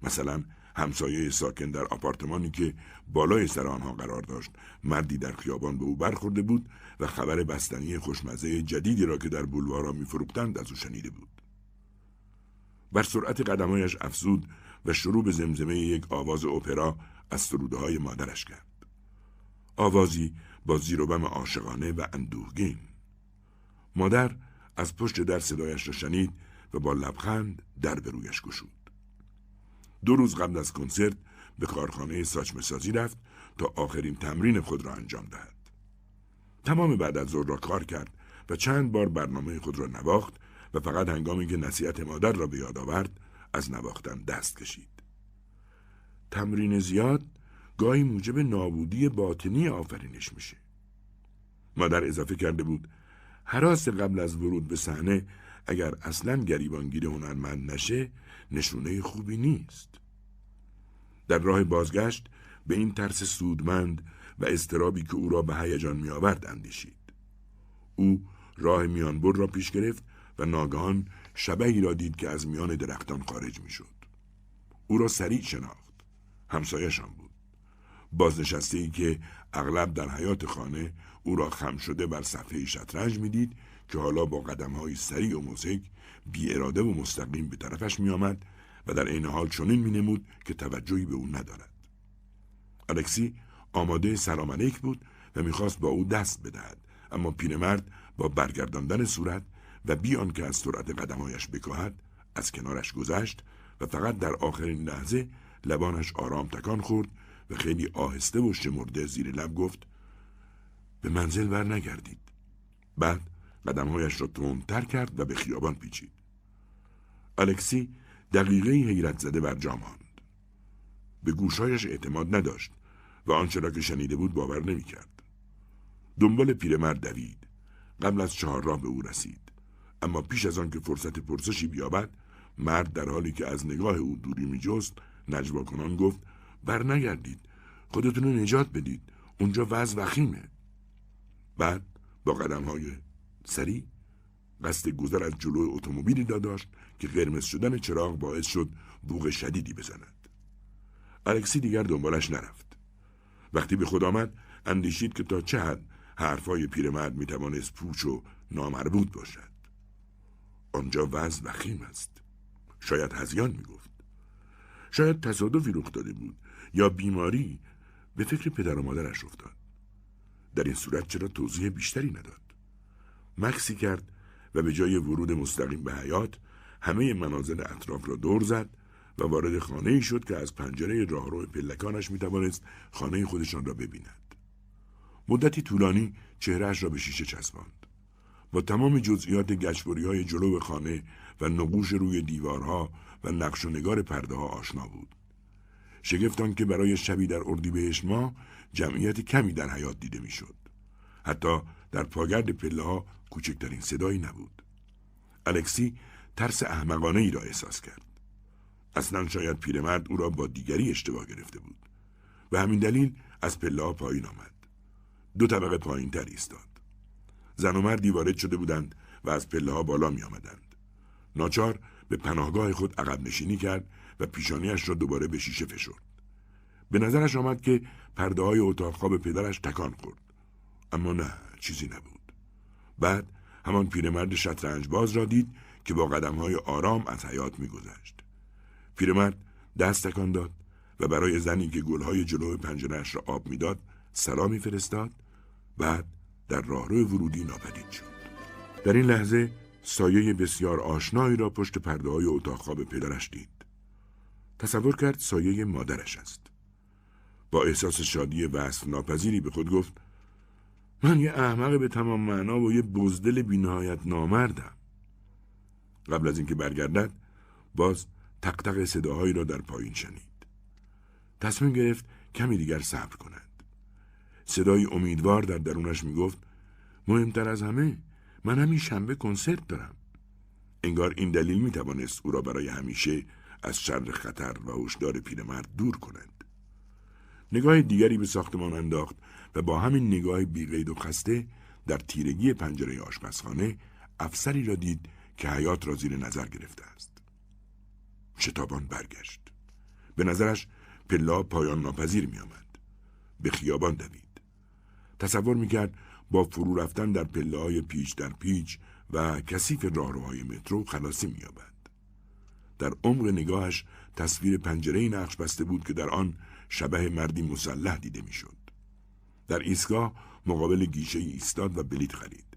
مثلا همسایه ساکن در آپارتمانی که بالای سر آنها قرار داشت مردی در خیابان به او برخورده بود و خبر بستنی خوشمزه جدیدی را که در بولوارا میفروختند از او شنیده بود. بر سرعت قدمهایش افزود و شروع به زمزمه یک آواز اپرا از سروده های مادرش کرد. آوازی با زیر و بم عاشقانه و اندوهگین مادر از پشت در صدایش را شنید و با لبخند در به رویش گشود. دو روز قبل از کنسرت به کارخانه ساچمه سازی رفت تا آخرین تمرین خود را انجام دهد. تمام بعد از ظهر را کار کرد و چند بار برنامه خود را نواخت و فقط هنگامی که نصیحت مادر را به یاد آورد از نواختن دست کشید. تمرین زیاد گاهی موجب نابودی باطنی آفرینش میشه. مادر اضافه کرده بود حراس قبل از ورود به صحنه اگر اصلا گریبانگیر هنرمند نشه نشونه خوبی نیست. در راه بازگشت به این ترس سودمند و استرابی که او را به هیجان میآورد اندیشید. او راه میانبر را پیش گرفت و ناگهان شبهی را دید که از میان درختان خارج می‌شد. او را سریع شناخت. همسایشان بود. بازنشسته ای که اغلب در حیات خانه او را خم شده بر صفحه شطرنج می‌دید که حالا با قدم های سریع و موسیق بی اراده و مستقیم به طرفش می آمد و در این حال چنین می نمود که توجهی به او ندارد. الکسی آماده سلام علیک بود و می‌خواست با او دست بدهد اما پیرمرد با برگرداندن صورت و بی آنکه از سرعت قدمهایش بکاهد از کنارش گذشت و فقط در آخرین لحظه لبانش آرام تکان خورد و خیلی آهسته و شمرده زیر لب گفت به منزل ور نگردید. بعد قدمهایش را تندتر کرد و به خیابان پیچید. الکسی دقیقه حیرت زده بر جا ماند. به گوشهایش اعتماد نداشت و آنچه را که شنیده بود باور نمی‌کرد. دنبال پیرمرد دوید. قبل از چهار راه به او رسید. اما پیش از آن که فرصت پرسشی بیابد مرد در حالی که از نگاه او دوری میجست نجوا کنان گفت بر نگردید خودتون رو نجات بدید. اونجا وضع وخیمه. بعد با قدم های سریع قصد گذر از جلوی اتومبیلی داشت که قرمز شدن چراغ باعث شد بوغ شدیدی بزند. الکسی دیگر دنبالش نرفت. وقتی به خود آمد اندیشید که تا چه حد حرفهای پیرمرد می‌توانست پوچ و نامربوط باشد. آنجا وضع وخیم است. شاید هزیان می‌گفت. شاید تصادفی رخ داده بود. یا بیماری به فکر پدر و مادرش افتاد در این صورت چرا توضیح بیشتری نداد مکسی کرد و به جای ورود مستقیم به حیات همه منازل اطراف را دور زد و وارد خانه شد که از پنجره راهرو پلکانش می توانست خانه خودشان را ببیند. مدتی طولانی چهرهش را به شیشه چسباند. با تمام جزئیات گچبری های جلو خانه و نقوش روی دیوارها و نقش و نگار پرده ها آشنا بود. شگفتان که برای شبی در اردیبهشت ما جمعیت کمی در حیات دیده می‌شد. حتی در پاگرد پله ها کوچکترین صدایی نبود. الکسی ترس احمقانه ای را احساس کرد. اصلا شاید پیرمرد او را با دیگری اشتباه گرفته بود. و همین دلیل از پله ها پایین آمد. دو طبقه پایین تر ایستاد. زن و مردی وارد شده بودند و از پله ها بالا می آمدند. ناچار به پناهگاه خود عقب نشینی کرد و پیشانیش را دوباره به شیشه فشرد. به نظرش آمد که پرده های اتاق خواب پدرش تکان خورد. اما نه چیزی نبود. بعد همان پیرمرد شطرنج باز را دید که با قدم های آرام از حیات میگذشت. پیرمرد دست تکان داد و برای زنی که گلهای جلو پنجرهش را آب می‌داد سلامی فرستاد بعد در راهرو ورودی ناپدید شد. در این لحظه سایه بسیار آشنایی را پشت پرده های اتاق خواب پدرش دید. تصور کرد سایه مادرش است. با احساس شادی وصف ناپذیری به خود گفت من یه احمق به تمام معنا و یه بزدل بینهایت نامردم. قبل از اینکه برگردد باز تق صداهایی را در پایین شنید. تصمیم گرفت کمی دیگر صبر کند. صدای امیدوار در درونش می‌گفت مهمتر از همه من همین شنبه کنسرت دارم. انگار این دلیل می توانست او را برای همیشه از شر خطر و هشدار پیرمرد دور کند. نگاه دیگری به ساختمان انداخت و با همین نگاه بیقید و خسته در تیرگی پنجره آشپزخانه افسری را دید که حیات را زیر نظر گرفته است. شتابان برگشت. به نظرش پلا پایان ناپذیر می آمد. به خیابان دوید. تصور می کرد با فرو رفتن در پله های پیچ در پیچ و کثیف راهروهای مترو خلاصی می آبد. در عمق نگاهش تصویر پنجره نقش بسته بود که در آن شبه مردی مسلح دیده می‌شد. در ایستگاه مقابل گیشه ایستاد و بلیت خرید.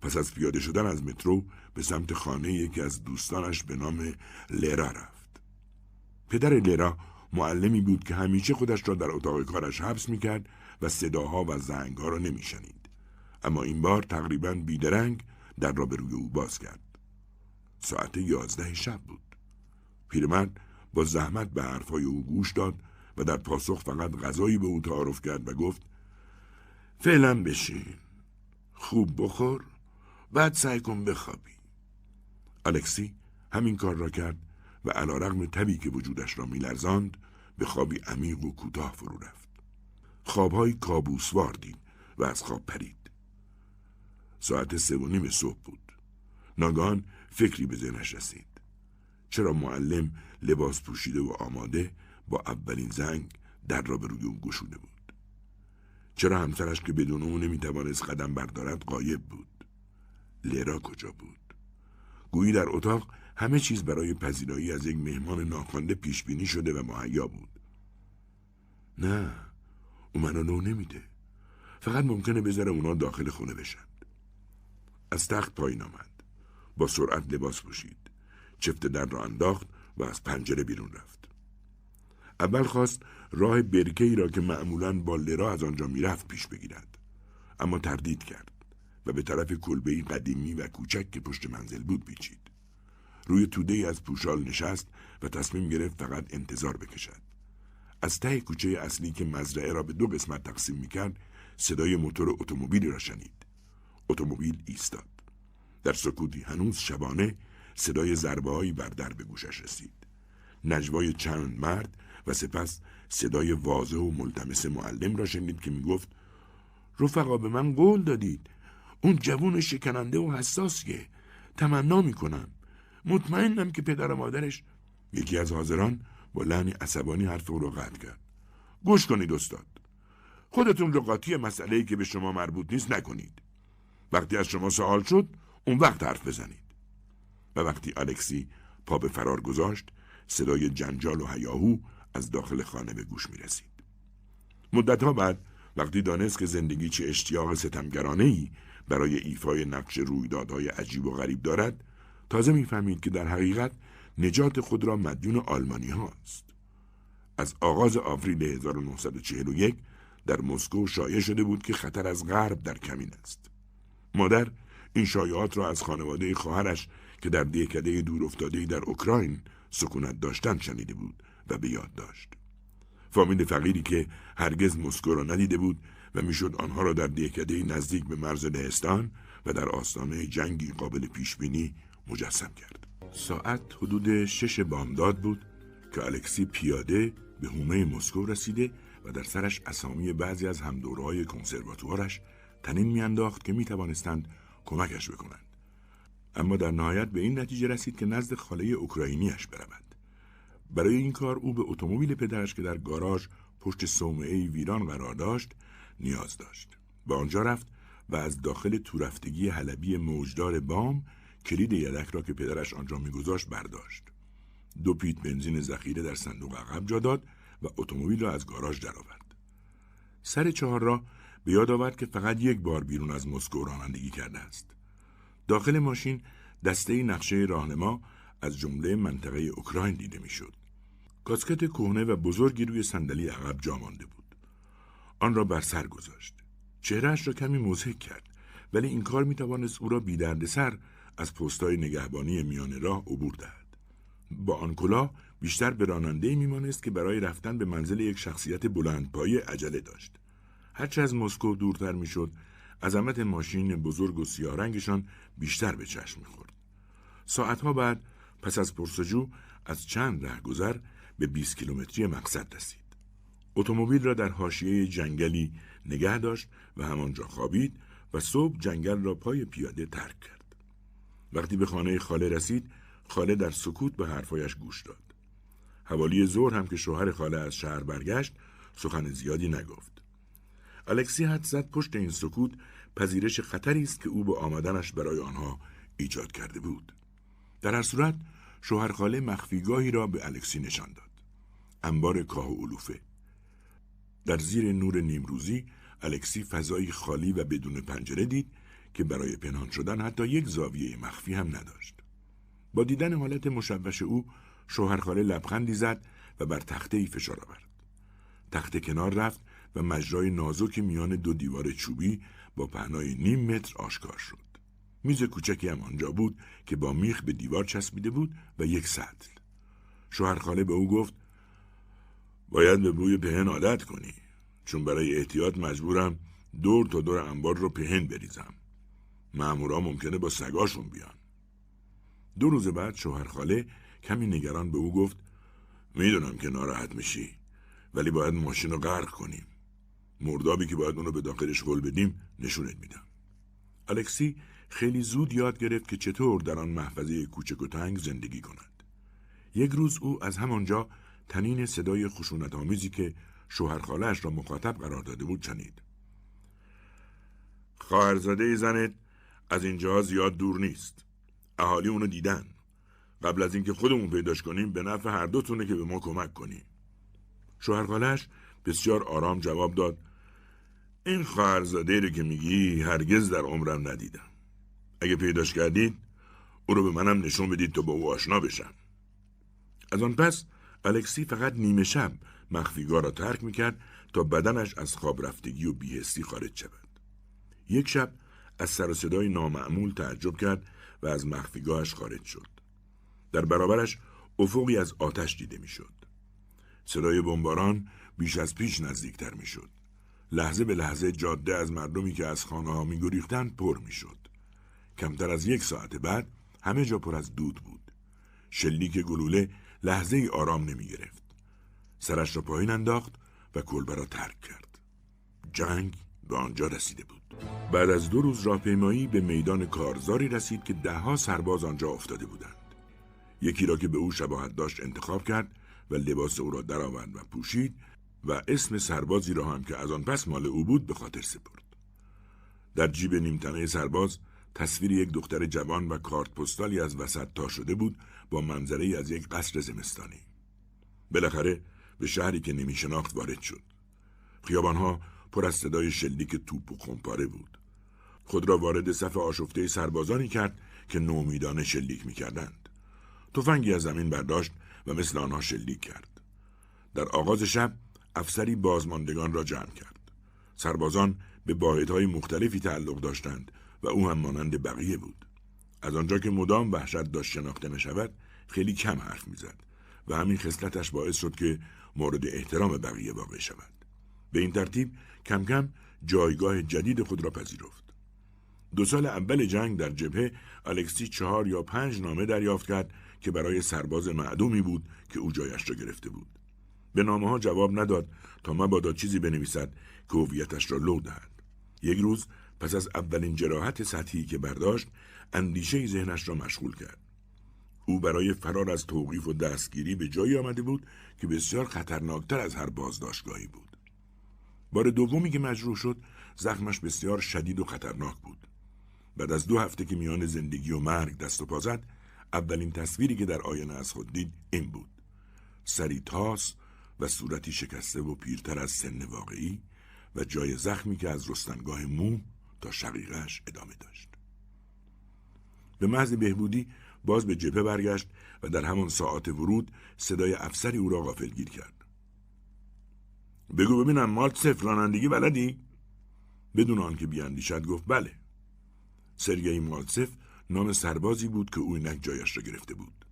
پس از پیاده شدن از مترو به سمت خانه یکی از دوستانش به نام لرا رفت. پدر لرا معلمی بود که همیشه خودش را در اتاق کارش حبس می‌کرد و صداها و زنگها را نمیشنید. اما این بار تقریبا بیدرنگ در را به روی او باز کرد. ساعت یازده شب بود. پیرمرد با زحمت به حرفهای او گوش داد و در پاسخ فقط غذایی به او تعارف کرد و گفت فعلا بشین خوب بخور بعد سعی کن بخوابی. الکسی همین کار را کرد و علا رغم تبی که وجودش را میلرزاند به خوابی عمیق و کوتاه فرو رفت. خوابهای کابوسوار دید و از خواب پرید. ساعت سه و نیم صبح بود. ناگهان فکری به ذهنش رسید. چرا معلم لباس پوشیده و آماده با اولین زنگ در را به روی او گشوده بود؟ چرا همسرش که بدون او نمی‌توانست قدم بردارد قایب بود؟ لرا کجا بود؟ گویی در اتاق همه چیز برای پذیرایی از یک مهمان ناخوانده پیش بینی شده و مهیا بود. نه او منو نو نمیده. فقط ممکنه بذاره اونا داخل خونه بشن. از تخت پایین آمد. با سرعت لباس پوشید. چفت در را انداخت و از پنجره بیرون رفت. اول خواست راه برکه ای را که معمولا با لرا از آنجا می‌رفت پیش بگیرد. اما تردید کرد و به طرف کلبه قدیمی و کوچک که پشت منزل بود پیچید. روی توده ای از پوشال نشست و تصمیم گرفت فقط انتظار بکشد. از ته کوچه اصلی که مزرعه را به دو قسمت تقسیم می‌کرد صدای موتور اتومبیلی را شنید. اتومبیل ایستاد. در سکوتی هنوز شبانه صدای ضربه بر در به گوشش رسید. نجوای چند مرد و سپس صدای واضح و ملتمس معلم را شنید که می‌گفت رفقا به من قول دادید. اون جوون شکننده و حساسیه تمنا می‌کنم. مطمئنم که پدر و مادرش. یکی از حاضران با لحنی عصبانی حرف او را قطع کرد. گوش کنید استاد. خودتون لغاتی مسئله که به شما مربوط نیست نکنید. وقتی از شما سوال شد اون وقت حرف بزنید. و وقتی الکسی پا به فرار گذاشت صدای جنجال و هیاهو از داخل خانه به گوش می رسید. مدتها بعد وقتی دانست که زندگی چه اشتیاق ستمگرانه ای برای ایفای نقش رویدادهای عجیب و غریب دارد تازه می‌فهمید که در حقیقت نجات خود را مدیون آلمانی هاست. از آغاز آوریل 1941 در مسکو شایع شده بود که خطر از غرب در کمین است. مادر این شایعات را از خانواده خواهرش که در دهکده دور افتاده در اوکراین سکونت داشتن شنیده بود و به یاد داشت. فامیل فقیری که هرگز مسکو را ندیده بود و می‌شد آنها را در دهکده نزدیک به مرز لهستان و در آستانه جنگی قابل پیش بینی مجسم کرد. ساعت حدود شش بامداد بود که الکسی پیاده به هومه مسکو رسیده و در سرش اسامی بعضی از همدورهای کنسرواتوارش تنین میانداخت که می‌توانستند کمکش بکنند. اما در نهایت به این نتیجه رسید که نزد خاله اوکراینیش برود. برای این کار او به اتومبیل پدرش که در گاراژ پشت صومعه ویران قرار داشت نیاز داشت. به آنجا رفت و از داخل تورفتگی حلبی موجدار بام کلید یدک را که پدرش آنجا میگذاشت برداشت. دو پیت بنزین ذخیره در صندوق عقب جا داد و اتومبیل را از گاراژ درآورد. سر چهار را به یاد آورد که فقط یک بار بیرون از مسکو رانندگی کرده است. داخل ماشین دسته نقشه راهنما از جمله منطقه اوکراین دیده می‌شد. کاسکت کهنه و بزرگی روی صندلی عقب جا مانده بود. آن را بر سر گذاشت. چهرهش را کمی مزهک کرد ولی این کار می توانست او را بی سر از پستای نگهبانی میان راه عبور دهد. با آن کلاه بیشتر به راننده میمانست که برای رفتن به منزل یک شخصیت بلندپایه عجله داشت. هرچه از مسکو دورتر می‌شد عظمت ماشین بزرگ و سیارنگشان بیشتر به چشم می‌خورد. ساعتها بعد پس از پرسجو از چند رهگذر به 20 کیلومتری مقصد رسید. اتومبیل را در حاشیه جنگلی نگه داشت و همانجا خوابید و صبح جنگل را پای پیاده ترک کرد. وقتی به خانه خاله رسید، خاله در سکوت به حرفایش گوش داد. حوالی زور هم که شوهر خاله از شهر برگشت، سخن زیادی نگفت. الکسی حد زد پشت این سکوت پذیرش خطری است که او به آمدنش برای آنها ایجاد کرده بود. در هر صورت شوهر خاله مخفیگاهی را به الکسی نشان داد. انبار کاه و علوفه. در زیر نور نیمروزی الکسی فضایی خالی و بدون پنجره دید که برای پنهان شدن حتی یک زاویه مخفی هم نداشت. با دیدن حالت مشوش او شوهرخاله لبخندی زد و بر تخته ای فشار آورد. تخته کنار رفت و مجرای نازک میان دو دیوار چوبی با پهنای نیم متر آشکار شد. میز کوچکی هم آنجا بود که با میخ به دیوار چسبیده بود و یک سطل. شوهرخاله به او گفت باید به بوی پهن عادت کنی چون برای احتیاط مجبورم دور تا دور انبار رو پهن بریزم. مامورا ممکنه با سگاشون بیان. دو روز بعد شوهرخاله کمی نگران به او گفت می‌دونم که ناراحت میشی ولی باید ماشین رو غرق کنیم. مردابی که باید اونو به داخلش گل بدیم نشونت میدم. الکسی خیلی زود یاد گرفت که چطور در آن محفظه کوچک و تنگ زندگی کند. یک روز او از همانجا تنین صدای خشونت آمیزی که شوهر خالش را مخاطب قرار داده بود شنید. خواهرزاده زنت از اینجا زیاد دور نیست. اهالی اونو دیدن. قبل از اینکه خودمون پیداش کنیم به نفع هر دوتونه که به ما کمک کنیم. شوهر خالش بسیار آرام جواب داد این خواهرزاده رو که میگی هرگز در عمرم ندیدم. اگه پیداش کردید او رو به منم نشون بدید تا با او آشنا بشم. از آن پس الکسی فقط نیمه شب مخفیگاه را ترک می‌کرد تا بدنش از خواب رفتگی و بیهستی خارج شود. یک شب از سر و صدای نامعمول تعجب کرد و از مخفیگاهش خارج شد. در برابرش افقی از آتش دیده می‌شد. صدای بمباران بیش از پیش نزدیکتر می‌شد. لحظه به لحظه جاده از مردمی که از خانه ها می پر می‌شد. کمتر از یک ساعت بعد همه جا پر از دود بود. شلیک گلوله لحظه ای آرام نمی گرفت. سرش را پایین انداخت و کلبه را ترک کرد. جنگ به آنجا رسیده بود. بعد از دو روز راهپیمایی به میدان کارزاری رسید که دهها سرباز آنجا افتاده بودند. یکی را که به او شباهت داشت انتخاب کرد و لباس او را درآورد و پوشید و اسم سربازی را هم که از آن پس مال او بود به خاطر سپرد. در جیب نیمتنه سرباز تصویر یک دختر جوان و کارت پستالی از وسط تا شده بود با منظره از یک قصر زمستانی. بالاخره به شهری که نمی شناخت وارد شد. خیابانها پر از صدای شلیک توپ و خمپاره بود. خود را وارد صف آشفته سربازانی کرد که نومیدانه شلیک می کردند. تفنگی از زمین برداشت و مثل آنها شلیک کرد. در آغاز شب افسری بازماندگان را جمع کرد. سربازان به باعدهای مختلفی تعلق داشتند و او هم مانند بقیه بود. از آنجا که مدام وحشت داشت شناخته نشود خیلی کم حرف می‌زد و همین خصلتش باعث شد که مورد احترام بقیه واقع شود. به این ترتیب کم کم جایگاه جدید خود را پذیرفت. دو سال اول جنگ در جبهه الکسی چهار یا پنج نامه دریافت کرد که برای سرباز معدومی بود که او جایش را گرفته بود. به نامه ها جواب نداد تا مبادا چیزی بنویسد که هویتش را لو دهد. یک روز پس از اولین جراحت سطحی که برداشت اندیشه ذهنش را مشغول کرد. او برای فرار از توقیف و دستگیری به جایی آمده بود که بسیار خطرناکتر از هر بازداشتگاهی بود. بار دومی که مجروح شد زخمش بسیار شدید و خطرناک بود. بعد از دو هفته که میان زندگی و مرگ دست و پا زد اولین تصویری که در آینه از خود دید این بود. سری تاس و صورتی شکسته و پیرتر از سن واقعی و جای زخمی که از رستنگاه مو تا شقیقش ادامه داشت. به محض بهبودی باز به جبهه برگشت و در همان ساعت ورود صدای افسری او را غافلگیر کرد. بگو ببینم مالت صفر رانندگی بلدی؟ بدون آنکه بیاندیشد گفت بله. سرگئی مالتسف نام سربازی بود که او اینک جایش را گرفته بود.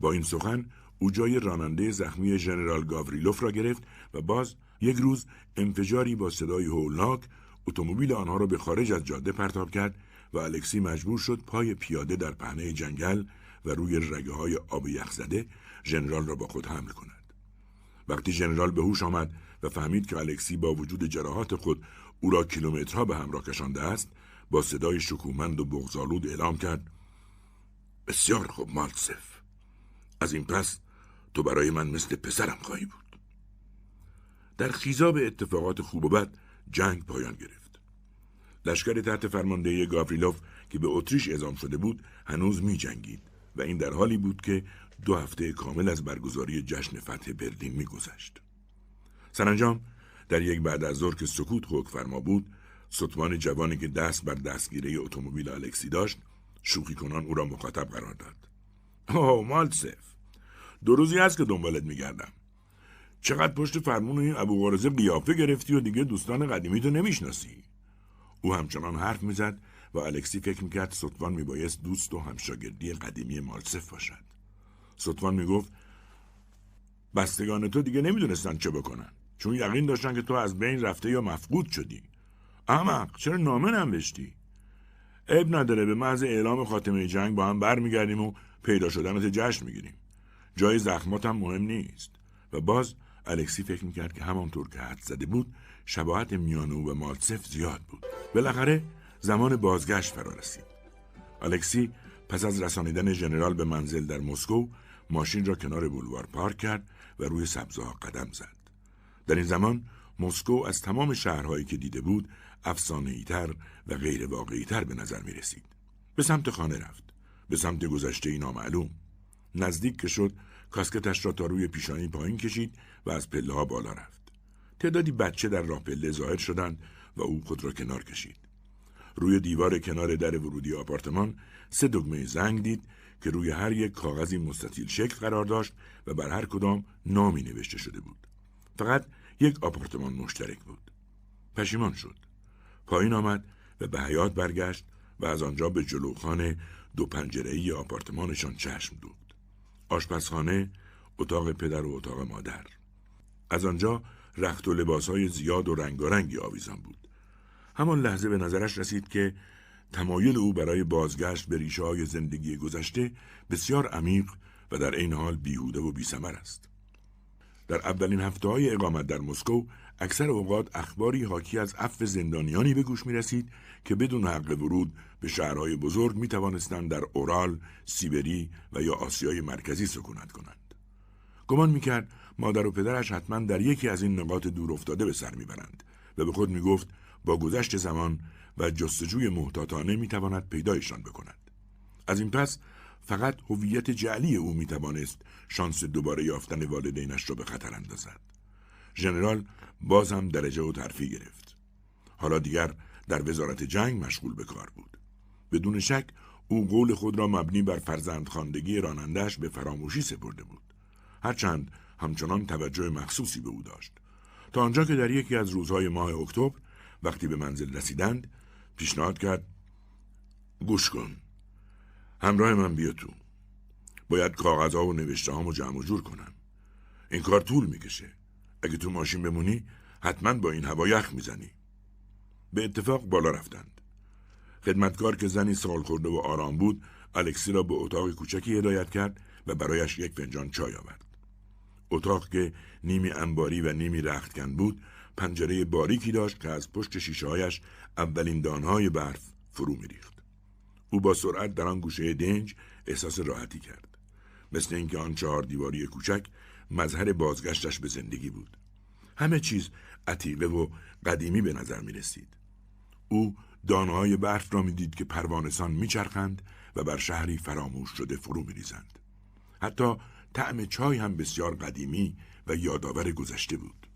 با این سخن او جای راننده زخمی ژنرال گاوریلوف را گرفت و باز یک روز انفجاری با صدای هولناک اتومبیل آنها را به خارج از جاده پرتاب کرد و الکسی مجبور شد پای پیاده در پهنه جنگل و روی رگه های آب یخزده ژنرال را با خود حمل کند. وقتی ژنرال به هوش آمد و فهمید که الکسی با وجود جراحات خود او را کیلومترها به همراه کشانده است با صدای شکومند و بغزالود اعلام کرد بسیار خوب مالتسف از این پس تو برای من مثل پسرم خواهی بود. در خیزاب اتفاقات خوب و بد جنگ پایان گرفت. لشکر تحت فرماندهی گاوریلوف که به اتریش اعزام شده بود هنوز می جنگید و این در حالی بود که دو هفته کامل از برگزاری جشن فتح برلین میگذشت. سرانجام در یک بعد از ظهر که سکوت حکم فرما بود ستمان جوانی که دست بر دستگیره اتومبیل الکسی داشت شوخی کنان او را مخاطب قرار داد. اوه مالسف دو روزی هست که دنبالت میگردم. چقدر پشت فرمون این ابو غارزه قیافه گرفتی و دیگه دوستان قدیمی تو نمی‌شناسی؟ او همچنان حرف می‌زد و الکسی فکر می‌کرد ستوان میبایست دوست و همشاگردی قدیمی مالسف باشد. ستوان می‌گفت بستگان تو دیگه نمی‌دونستن چه بکنن. چون یقین داشتن که تو از بین رفته یا مفقود شدی. احمق چرا نامه ننوشتی؟ اب نداره به محض اعلام خاتمه جنگ با هم برمیگردیم و پیدا شدنت جشن می‌گیریم. جای زخمات هم مهم نیست و باز الکسی فکر می‌کرد که همانطور که حد زده بود شباهت میان او و مالتسف زیاد بود بالاخره زمان بازگشت فرا رسید الکسی پس از رسانیدن ژنرال به منزل در مسکو ماشین را کنار بولوار پارک کرد و روی سبزها قدم زد. در این زمان مسکو از تمام شهرهایی که دیده بود افسانه‌ای‌تر و غیر به نظر می رسید. به سمت خانه رفت. به سمت گذشته نامعلوم. نزدیک که شد کاسکتش را تا روی پیشانی پایین کشید و از پله ها بالا رفت. تعدادی بچه در راه پله ظاهر شدند و او خود را کنار کشید. روی دیوار کنار در ورودی آپارتمان سه دگمه زنگ دید که روی هر یک کاغذی مستطیل شکل قرار داشت و بر هر کدام نامی نوشته شده بود. فقط یک آپارتمان مشترک بود. پشیمان شد. پایین آمد و به حیات برگشت و از آنجا به جلوخانه دو پنجره‌ای آپارتمانشان چشم دوخت. آشپزخانه، اتاق پدر و اتاق مادر. از آنجا رخت و لباسهای زیاد و رنگارنگی آویزان بود. همان لحظه به نظرش رسید که تمایل او برای بازگشت به ریشه های زندگی گذشته بسیار عمیق و در عین حال بیهوده و بیسمر است. در اولین هفته های اقامت در مسکو اکثر اوقات اخباری حاکی از عفو زندانیانی به گوش می رسید که بدون حق ورود به شهرهای بزرگ می توانستند در اورال، سیبری و یا آسیای مرکزی سکونت کنند. گمان می کرد مادر و پدرش حتما در یکی از این نقاط دور افتاده به سر می‌برند و به خود می گفت با گذشت زمان و جستجوی محتاطانه می تواند پیدایشان بکند. از این پس فقط هویت جعلی او می توانست شانس دوباره یافتن والدینش را به خطر اندازد. ژنرال باز هم درجه و ترفی گرفت. حالا دیگر در وزارت جنگ مشغول به کار بود. بدون شک او قول خود را مبنی بر فرزندخواندگی رانندش به فراموشی سپرده بود. هرچند همچنان توجه مخصوصی به او داشت. تا آنجا که در یکی از روزهای ماه اکتبر وقتی به منزل رسیدند پیشنهاد کرد گوش کن. همراه من بیا تو. باید کاغذها و نوشته هامو جمع و جور کنم. این کار طول می‌کشه. اگه تو ماشین بمونی حتما با این هوا یخ می‌زنی. به اتفاق بالا رفتند. خدمتکار که زنی سال خورده و آرام بود الکسی را به اتاق کوچکی هدایت کرد و برایش یک فنجان چای آورد. اتاق که نیمی انباری و نیمی رختکن بود پنجره باریکی داشت که از پشت شیشههایش اولین دانهای برف فرو میریخت. او با سرعت در آن گوشه دنج احساس راحتی کرد. مثل اینکه آن چهار دیواری کوچک مظهر بازگشتش به زندگی بود. همه چیز عتیقه و قدیمی به نظر می رسید. او دانهای برف را می‌دید که پروانسان میچرخند و بر شهری فراموش شده فرو میریزند. حتی طعم چای هم بسیار قدیمی و یادآور گذشته بود.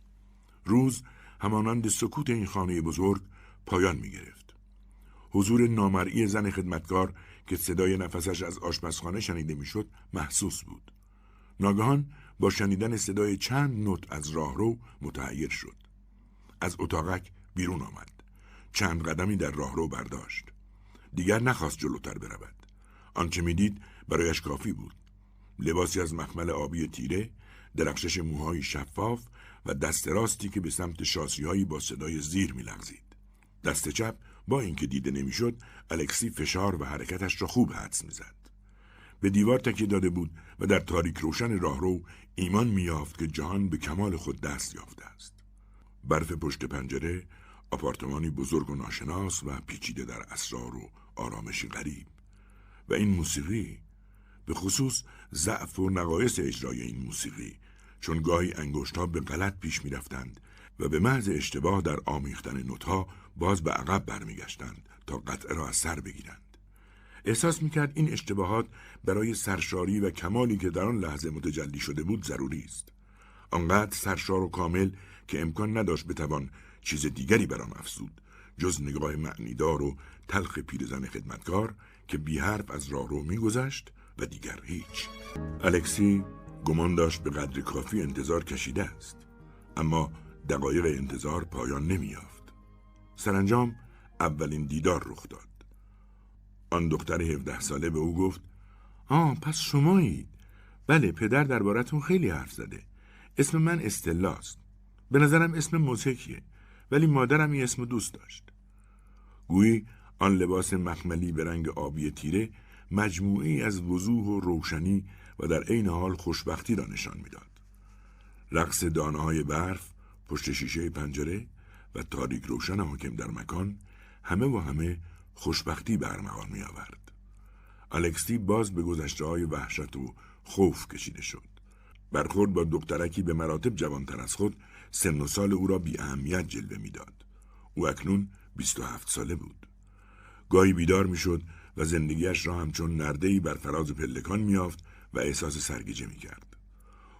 روز همانند سکوت این خانه بزرگ پایان می گرفت. حضور نامرئی زن خدمتکار که صدای نفسش از آشپزخانه شنیده می‌شد محسوس بود. ناگهان با شنیدن صدای چند نوت از راهرو متحیر شد. از اتاقک بیرون آمد. چند قدمی در راهرو برداشت. دیگر نخواست جلوتر برود. آنچه می‌دید برایش کافی بود. لباسی از مخمل آبی تیره، درخشش موهای شفاف و دست راستی که به سمت شاسیهایی با صدای زیر میلغزید. دست چپ با اینکه دیده نمی‌شد الکسی فشار و حرکتش را خوب حدس می‌زد. به دیوار تکیه داده بود و در تاریک روشن راهرو ایمان میافت که جهان به کمال خود دست یافته است. برف پشت پنجره آپارتمانی بزرگ و ناشناس و پیچیده در اسرار و آرامشی غریب. و این موسیقی به خصوص ضعف و نقایص اجرای این موسیقی چون گاهی انگشتها به غلط پیش می‌رفتند و به محض اشتباه در آمیختن نوتها باز به عقب برمیگشتند تا قطعه را از سر بگیرند. احساس می‌کرد این اشتباهات برای سرشاری و کمالی که در آن لحظه متجلی شده بود ضروری است. آنقدر سرشار و کامل که امکان نداشت بتوان چیز دیگری بر آن افزود جز نگاه معنیدار و تلخ پیرزن خدمتکار که بی حرف از راه رو میگذشت و دیگر هیچ. الکسی گمان داشت به قدر کافی انتظار کشیده است اما دقایق انتظار پایان نمیافت سرانجام اولین دیدار رخ داد. آن دختر 17 ساله به او گفت آه پس شمایید. بله پدر دربارتون خیلی حرف زده. اسم من استلاست به نظرم اسم موسیقیه ولی مادرم این اسم دوست داشت گویی آن لباس مخملی به رنگ آبی تیره مجموعی از وضوح و روشنی و در عین حال خوشبختی را نشان می‌داد. رقص دانه های برف پشت شیشه پنجره و تاریک روشن حاکم در مکان همه و همه خوشبختی برمغان می آورد. الکسی باز به گذشته های وحشت و خوف کشیده شد. برخورد با دخترکی به مراتب جوانتر از خود سن و سال او را بی اهمیت جلوه می‌داد. او اکنون 27 ساله بود. گاهی بیدار می‌شد و زندگیش را همچون نردهی بر فراز پلکان میافت و احساس سرگیجه می‌کرد.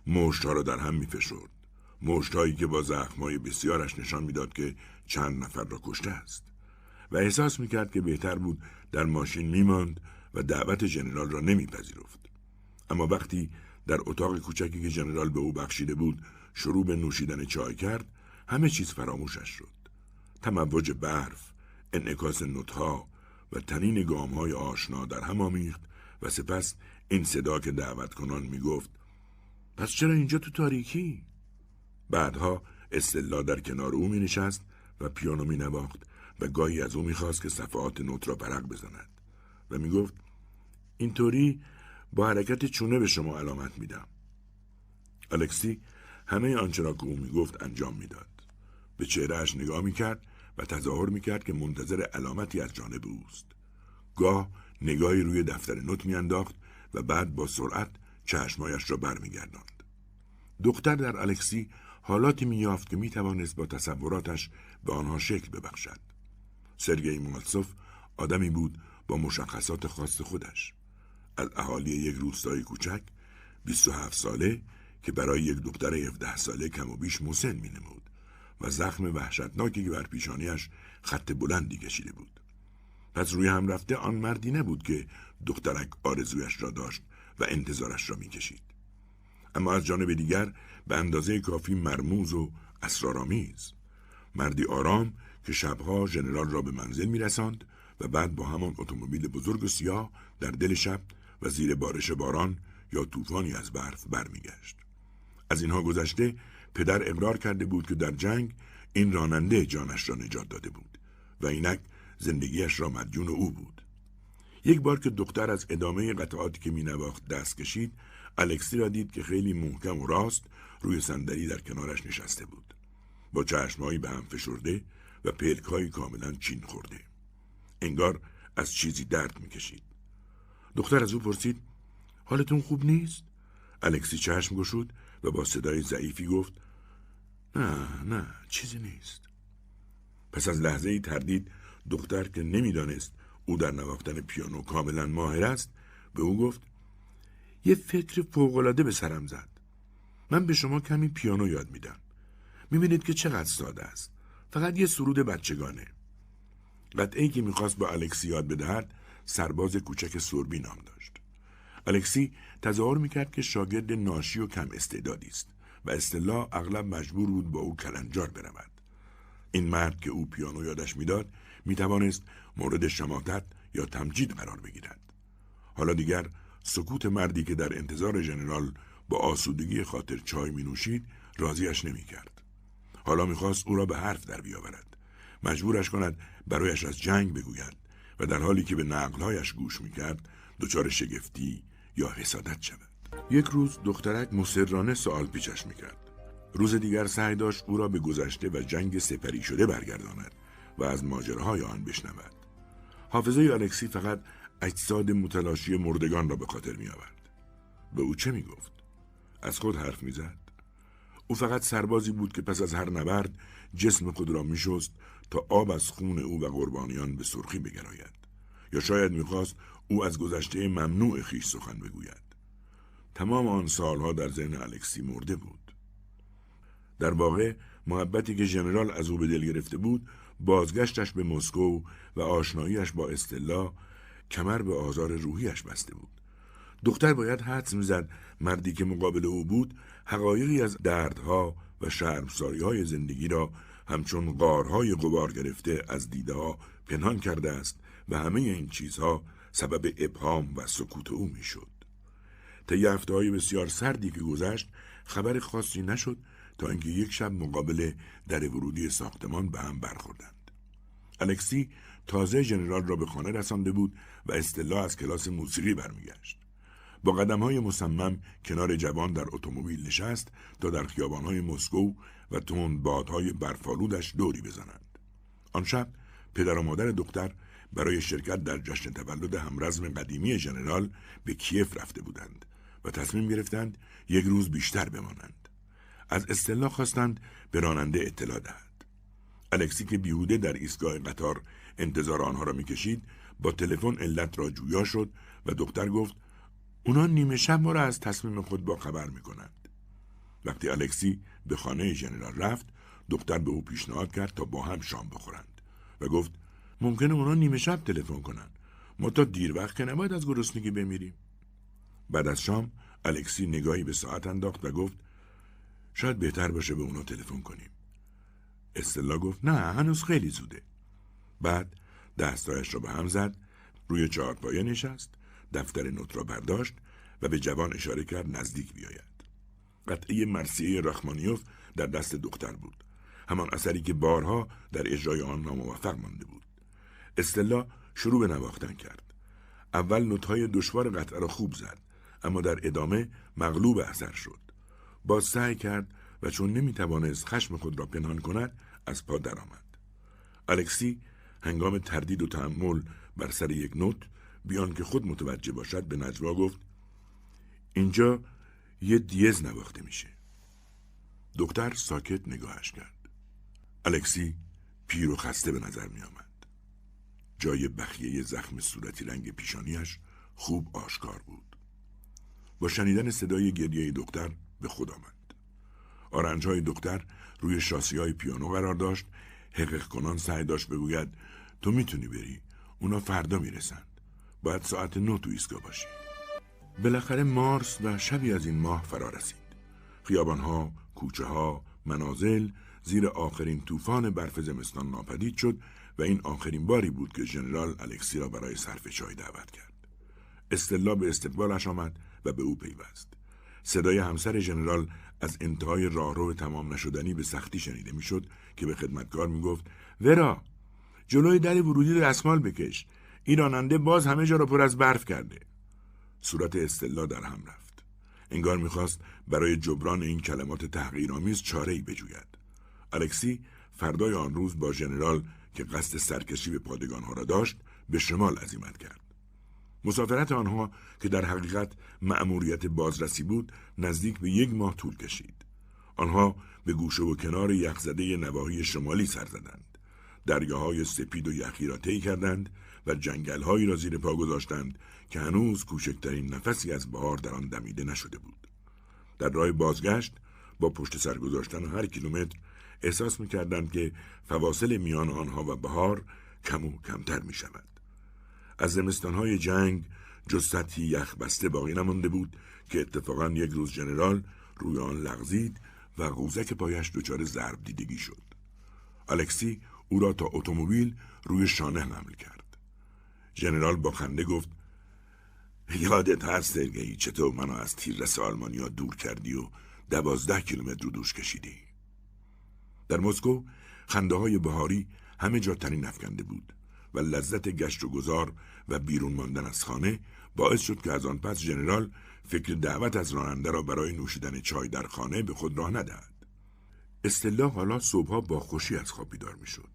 مشتها را در هم میفشرد. مشتهایی که با زخمهای بسیارش نشان می‌داد که چند نفر را کشته است. و احساس می‌کرد که بهتر بود در ماشین میماند و دعوت جنرال را نمیپذیرفت. اما وقتی در اتاق کوچکی که جنرال به او بخشیده بود شروع به نوشیدن چای کرد همه چیز فراموشش شد تموج برف انعکاس نوتها و تنین گامهای آشنا در هم آمیخت و سپس این صدا که دعوت کنان می گفت پس چرا اینجا تو تاریکی؟ بعدها استلا در کنار او می نشست و پیانو می نواخت و گاهی از او می خواست که صفحات نوت را برق بزند و می گفت اینطوری با حرکت چونه به شما علامت میدم. الکسی همه آنچه را که او می‌گفت انجام می‌داد. به چهرهش نگاه می‌کرد و تظاهر می‌کرد که منتظر علامتی از جانب اوست. گاه نگاهی روی دفتر نوت میانداخت و بعد با سرعت چشمایش را برمیگرداند. دختر در الکسی حالاتی میافت که می‌توانست با تصوراتش به آنها شکل ببخشد. سرگئی مالسوف آدمی بود با مشخصات خاص خودش. از اهالی یک روستای کوچک 27 ساله که برای یک دختر 17 ساله کم و بیش مسن می نمود و زخم وحشتناکی که بر پیشانیش خط بلندی کشیده بود. پس روی هم رفته آن مردی نبود که دخترک آرزویش را داشت و انتظارش را می‌کشید. اما از جانب دیگر به اندازه کافی مرموز و اسرارآمیز مردی آرام که شبها ژنرال را به منزل میرساند و بعد با همان اتومبیل بزرگ و سیاه در دل شب و زیر بارش باران یا طوفانی از برف برمیگشت. از اینها گذشته پدر اقرار کرده بود که در جنگ این راننده جانش را نجات داده بود و اینک زندگیش را مدیون او بود. یک بار که دختر از ادامه قطعاتی که مینواخت دست کشید الکسی را دید که خیلی محکم و راست روی صندلی در کنارش نشسته بود با چشمهایی به هم فشرده و پلکهایی کاملا چین خورده انگار از چیزی درد می‌کشید دختر از او پرسید حالتون خوب نیست؟ الکسی چشم گشود و با صدای ضعیفی گفت نه نه چیزی نیست. پس از لحظه ای تردید دختر که نمی‌دانست او در نواختن پیانو کاملا ماهر است به او گفت یه فکر فوقالعاده به سرم زد. من به شما کمی پیانو یاد میدم. می‌بینید که چقدر ساده است. فقط یه سرود بچگانه. قطعه که می‌خواست با الکسی یاد بدهد سرباز کوچک سربی نام داشت. الکسی تظاهر می‌کرد که شاگرد ناشی و کم استعدادی است و اصطلاح اغلب مجبور بود با او کلنجار برود. این مرد که او پیانو یادش می‌داد می‌توانست مورد شماتت یا تمجید قرار بگیرد. حالا دیگر سکوت مردی که در انتظار ژنرال با آسودگی خاطر چای می نوشید راضیش نمی کرد. حالا می‌خواست او را به حرف در بیاورد. مجبورش کند برایش از جنگ بگوید و در حالی که به نقلهایش گوش می‌کرد دچار شگفتی یا حسادت شود یک روز دخترک مصرانه سوال پیچش می‌کرد روز دیگر سعی داشت او را به گذشته و جنگ سپری شده برگرداند و از ماجراهای آن بشنود حافظه الکسی فقط اجساد متلاشی مردگان را به خاطر می آورد. به او چه می گفت؟ از خود حرف می زد؟ او فقط سربازی بود که پس از هر نبرد جسم خود را می شست تا آب از خون او و قربانیان به سرخی بگراید یا شاید می‌خواست او از گذشته ممنوع خیش سخن بگوید. تمام آن سالها در ذهن الکسی مرده بود. در واقع محبتی که ژنرال از او به دل گرفته بود بازگشتش به مسکو و آشناییش با استلا کمر به آزار روحیش بسته بود. دختر باید حدس می‌زد مردی که مقابل او بود حقایقی از دردها و شرمساری های زندگی را همچون قارهای قبار گرفته از دیده ها پنهان کرده است و همه این چیزها سبب ابهام و سکوت او می‌شد. طی های بسیار سردی که گذشت خبر خاصی نشد تا اینکه یک شب مقابل در ورودی ساختمان به هم برخوردند. الکسی تازه ژنرال را به خانه رسانده بود و اصطلاح از کلاس موسیقی برمیگشت. با قدم های مصمم کنار جوان در اتومبیل نشست تا در های مسکو و تند بادهای برفالودش دوری بزنند. آن شب پدر و مادر دختر برای شرکت در جشن تولد همرزم قدیمی ژنرال به کیف رفته بودند و تصمیم گرفتند یک روز بیشتر بمانند. از استلا خواستند به راننده اطلاع دهد. الکسی که بیهوده در ایستگاه قطار انتظار آنها را می‌کشید با تلفن علت را جویا شد و دختر گفت اونا نیمه شب ما را از تصمیم خود با خبر می‌کنند. وقتی الکسی به خانه ژنرال رفت دختر به او پیشنهاد کرد تا با هم شام بخورند و گفت ممکنه اونا نیمه شب تلفن کنند ما تا دیر وقت که نباید از گرسنگی بمیریم. بعد از شام الکسی نگاهی به ساعت انداخت و گفت شاید بهتر باشه به اونا تلفن کنیم. استلا گفت نه هنوز خیلی زوده. بعد دستایش را به هم زد روی چهارپایه نشست دفتر نوت را برداشت و به جوان اشاره کرد نزدیک بیاید. قطعه مرسیه رخمانیوف در دست دختر بود. همان اثری که بارها در اجرای آن ناموفق مانده بود. استلا شروع به نواختن کرد. اول نوتهای دشوار قطعه را خوب زد اما در ادامه مغلوب اثر شد. باز سعی کرد و چون نمی‌توانست خشم خود را پنهان کند از پا درآمد. الکسی هنگام تردید و تحمل بر سر یک نوت بیان که خود متوجه باشد به نجوا گفت اینجا یه دیز نواخته میشه. دکتر ساکت نگاهش کرد. الکسی پیر و خسته به نظر می آمد. جای بخیه زخم صورتی رنگ پیشانیش خوب آشکار بود. با شنیدن صدای گریه دختر به خود آمد. آرنج های دختر روی شاسی های پیانو قرار داشت حقیق کنان سعی داشت بگوید تو می‌تونی بری اونا فردا می‌رسند باید ساعت نو تو ایستگاه باشی بالاخره مارس و شبی از این ماه فرا رسید خیابان ها کوچه ها منازل زیر آخرین طوفان برف زمستان ناپدید شد و این آخرین باری بود که ژنرال الکسی را برای صرف چای دعوت کرد. استلا به استقبالش آمد و به او پیوست. صدای همسر ژنرال از انتهای راهرو تمام نشدنی به سختی شنیده می‌شد که به خدمتکار می‌گفت ورا جلوی در ورودی دستمال بکش این راننده باز همه جا را پر از برف کرده صورت استلا در هم رفت انگار می‌خواست برای جبران این کلمات تحقیرآمیز چاره ای بجوید الکسی فردای آن روز با ژنرال که قصد سرکشی به پادگان ها را داشت به شمال عزیمت کرد. مسافرت آنها که در حقیقت مأموریت بازرسی بود نزدیک به یک ماه طول کشید. آنها به گوشه و کنار یخزده نواحی شمالی سر زدند. دریاهای سپید و یخی را طی کردند و جنگلهایی را زیر پا گذاشتند که هنوز کوچکترین نفسی از بهار در آن دمیده نشده بود. در راه بازگشت با پشت سر گذاشتن هر کیلومتر احساس می‌کردند که فواصل میان آنها و بهار کم و کمتر می شود. از زمستانهای جنگ جز سطحی یخ بسته باقی نمانده بود که اتفاقا یک روز جنرال روی آن لغزید و قوزک پایش دچار ضرب دیدگی شد. الکسی او را تا اتومبیل روی شانه حمل کرد. ژنرال با خنده گفت یادت هست سرگئی چطور منو از تیررس آلمانیا دور کردی و دوازده کیلومتر رو دوش کشیدی در مسکو خنده های بهاری همه جا تنین افکنده بود و لذت گشت و گذار و بیرون ماندن از خانه باعث شد که از آن پس ژنرال فکر دعوت از راننده را برای نوشیدن چای در خانه به خود راه ندهد. استلا حالا صبحها با خوشی از خواب بیدار می‌شد.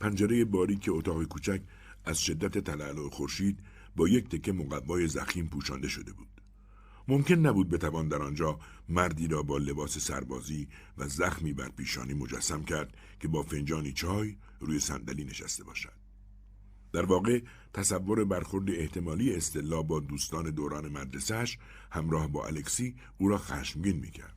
پنجره باریک اتاق کوچک از شدت تلالو خورشید با یک تکه مقوای زخیم پوشانده شده بود. ممکن نبود بتوان در آنجا مردی را با لباس سربازی و زخمی بر پیشانی مجسم کرد که با فنجانی چای روی صندلی نشسته باشد. در واقع تصور برخورد احتمالی استلا با دوستان دوران مدرسهش همراه با الکسی او را خشمگین می‌کرد.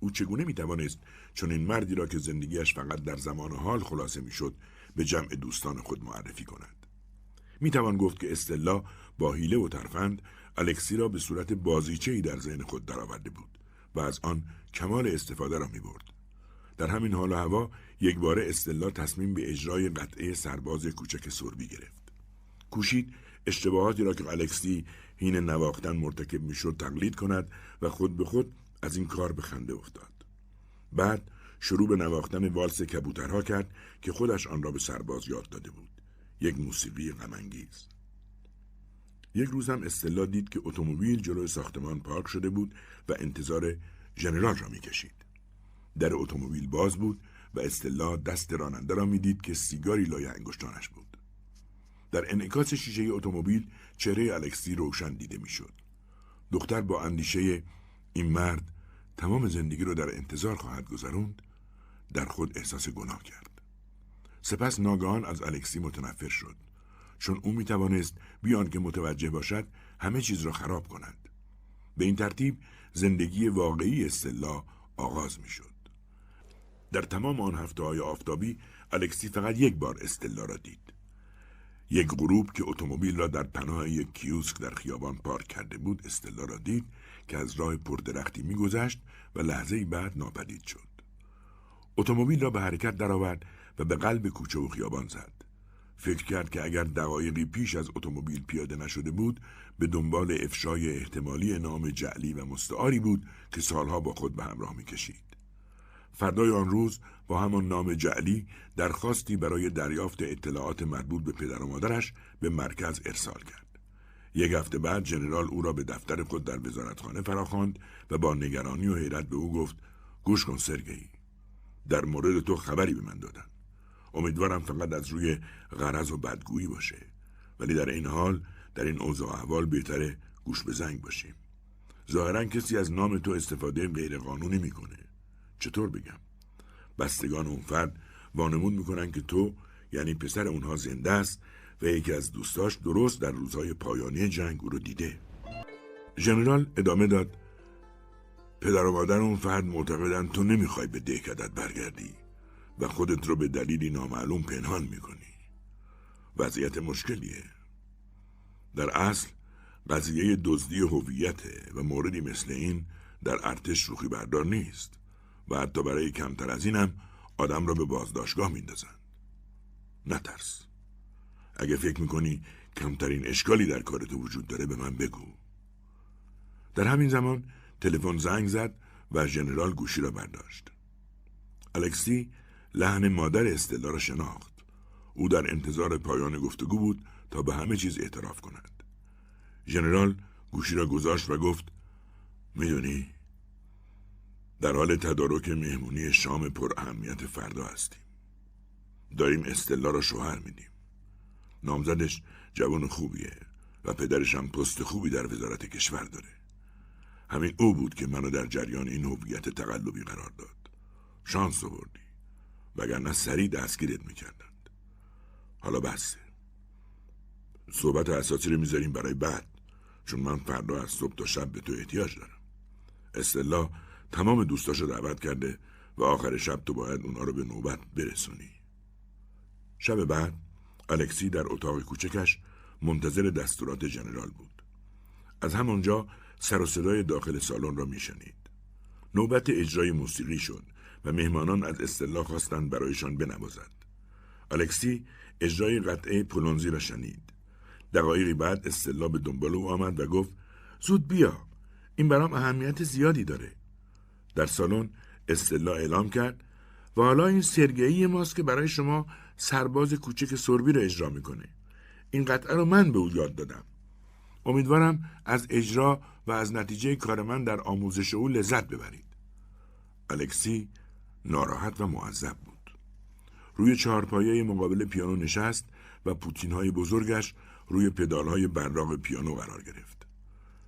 او چگونه می‌توانست چون این مردی را که زندگیش فقط در زمان حال خلاصه می‌شد به جمع دوستان خود معرفی کند. می‌توان گفت که استلا با حیله و ترفند الکسی را به صورت بازیچه ای در ذهن خود درآورده بود و از آن کمال استفاده را می برد. در همین حال و هوا یک بار استلا تصمیم به اجرای قطعه سرباز کوچک سربی گرفت. کوشید اشتباهاتی را که الکسی هین نواختن مرتکب می‌شد تقلید کند و خود به خود از این کار به خنده افتاد. بعد شروع به نواختن والس کبوترها کرد که خودش آن را به سرباز یاد داده بود. یک موسیقی غمانگیز. یک روز هم استلا دید که اتومبیل جلوی ساختمان پارک شده بود و انتظار ژنرال را می‌کشید. در اتومبیل باز بود و استلا دست راننده را می‌دید که سیگاری لای انگشتانش بود. در انعکاس شیشه اتومبیل چهره الکسی روشن دیده می‌شد. دختر با اندیشه این مرد تمام زندگی رو در انتظار خواهد گذروند در خود احساس گناه کرد سپس ناگهان از الکسی متنفر شد چون او می توانست بیان که متوجه باشد همه چیز را خراب کند به این ترتیب زندگی واقعی استلا آغاز می شد. در تمام آن هفته های آفتابی الکسی فقط یک بار استلا را دید. یک غروب که اتومبیل را در پناه یک کیوسک در خیابان پارک کرده بود استلا را دید که از راه پردرختی میگذشت و لحظه بعد ناپدید شد. اتومبیل را به حرکت درآورد و به قلب کوچه و خیابان زد. فکر کرد که اگر دقایقی پیش از اتومبیل پیاده نشده بود به دنبال افشای احتمالی نام جعلی و مستعاری بود که سالها با خود به همراه می‌کشید. فردای آن روز با همان نام جعلی درخواستی برای دریافت اطلاعات مربوط به پدر و مادرش به مرکز ارسال کرد. یک هفته بعد ژنرال او را به دفتر خود در وزارتخانه فراخواند و با نگرانی و حیرت به او گفت گوش کن سرگئی در مورد تو خبری به من دادن امیدوارم فقط از روی غرض و بدگویی باشه. ولی در این حال در این اوضاع احوال بهتره گوش به زنگ باشیم. ظاهرا کسی از نام تو استفاده غیرقانونی می‌کنه. چطور بگم؟ بستگان اون فرد وانمود می‌کنن که تو یعنی پسر اونها زنده است و یکی از دوستاش درست در روزهای پایانی جنگ او رو دیده. ژنرال ادامه داد پدر و مادر اون فرد معتقدن تو نمی‌خوای به دهکدت برگردی. و خودت رو به دلیلی نامعلوم پنهان می‌کنی. وضعیت مشکلیه. در اصل قضیه دزدی هویته و موردی مثل این در ارتش شوخی بردار نیست و حتی برای کمتر از اینم آدم را به بازداشتگاه میندازن نترس. اگه فکر می‌کنی کمترین اشکالی در کارت وجود داره به من بگو. در همین زمان تلفن زنگ زد و ژنرال گوشی را برداشت. الکسی لحن مادر استلا را شناخت. او در انتظار پایان گفتگو بود تا به همه چیز اعتراف کند. ژنرال گوشی را گذاشت و گفت می‌دونی در حال تدارک مهمونی شام پر اهمیت فردا هستیم. داریم استلا را شوهر میدیم. نامزدش جوان خوبیه و پدرش هم پست خوبی در وزارت کشور داره. همین او بود که منو در جریان این هویت تقلبی قرار داد. شانس آوردی. وگرنه سریع دستگیرت می‌کردند. حالا بسته صحبت اساسی رو می‌ذاریم برای بعد چون من فردا از صبح تا شب به تو احتیاج دارم. استلا تمام دوستاشو دعوت کرده و آخر شب تو باید اونا رو به نوبت برسونی. شب بعد الکسی در اتاق کوچکش منتظر دستورات جنرال بود. از همانجا سر و صدای داخل سالن را میشنید. نوبت اجرای موسیقی شد. و مهمانان از استلا خواستند برایشان بنوازد. الکسی اجرای قطعه پولونزی را شنید. دقایقی بعد استلا به دنبال او آمد و گفت زود بیا این برام اهمیت زیادی داره. در سالن استلا اعلام کرد و حالا این سرگهی ماست که برای شما سرباز کوچک سربی را اجرا می‌کنه. این قطعه رو من به او یاد دادم. امیدوارم از اجرا و از نتیجه کار من در آموزش او لذت ببرید. الکسی ناراحت و معذب بود. روی چهارپایه مقابل پیانو نشست و پوتین های بزرگش روی پدال های براغ پیانو قرار گرفت.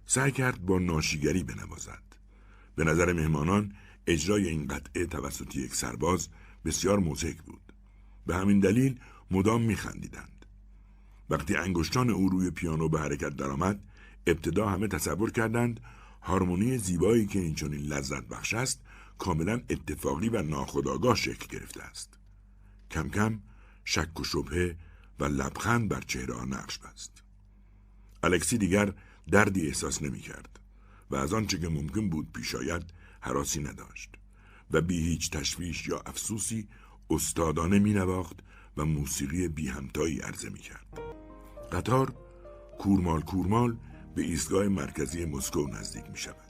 سعی کرد با ناشیگری بنوازد. به نظر مهمانان اجرای این قطعه توسط یک سرباز بسیار موزهک بود. به همین دلیل مدام میخندیدند. وقتی انگشتان او روی پیانو به حرکت درآمد ابتدا همه تصور کردند هارمونی زیبایی که این چنین لذت بخش است کاملا اتفاقی و ناخودآگاه شکل گرفته است کم کم شک و شبهه و لبخند بر چهره نقش بست الکسی دیگر دردی احساس نمی کرد و از آنچه که ممکن بود پیش آید حراسی نداشت و بی هیچ تشویش یا افسوسی استادانه می نواخت و موسیقی بی همتایی عرضه می کرد. قطار کورمال کورمال به ایستگاه مرکزی مسکو نزدیک می شود.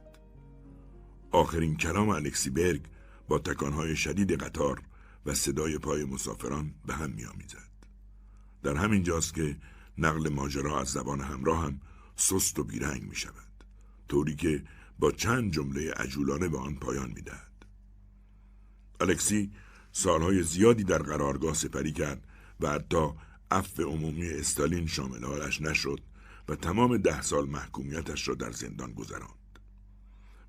آخرین کلام الکسی برگ با تکانهای شدید قطار و صدای پای مسافران به هم می آمیزد. در همین جاست که نقل ماجرا از زبان همراه هم سست و بیرنگ می شود. طوری که با چند جمله عجولانه به آن پایان می‌دهد. الکسی سالهای زیادی در قرارگاه سپری کرد و حتی عفو عمومی استالین شامل حالش نشد و تمام ده سال محکومیتش را در زندان گذراند.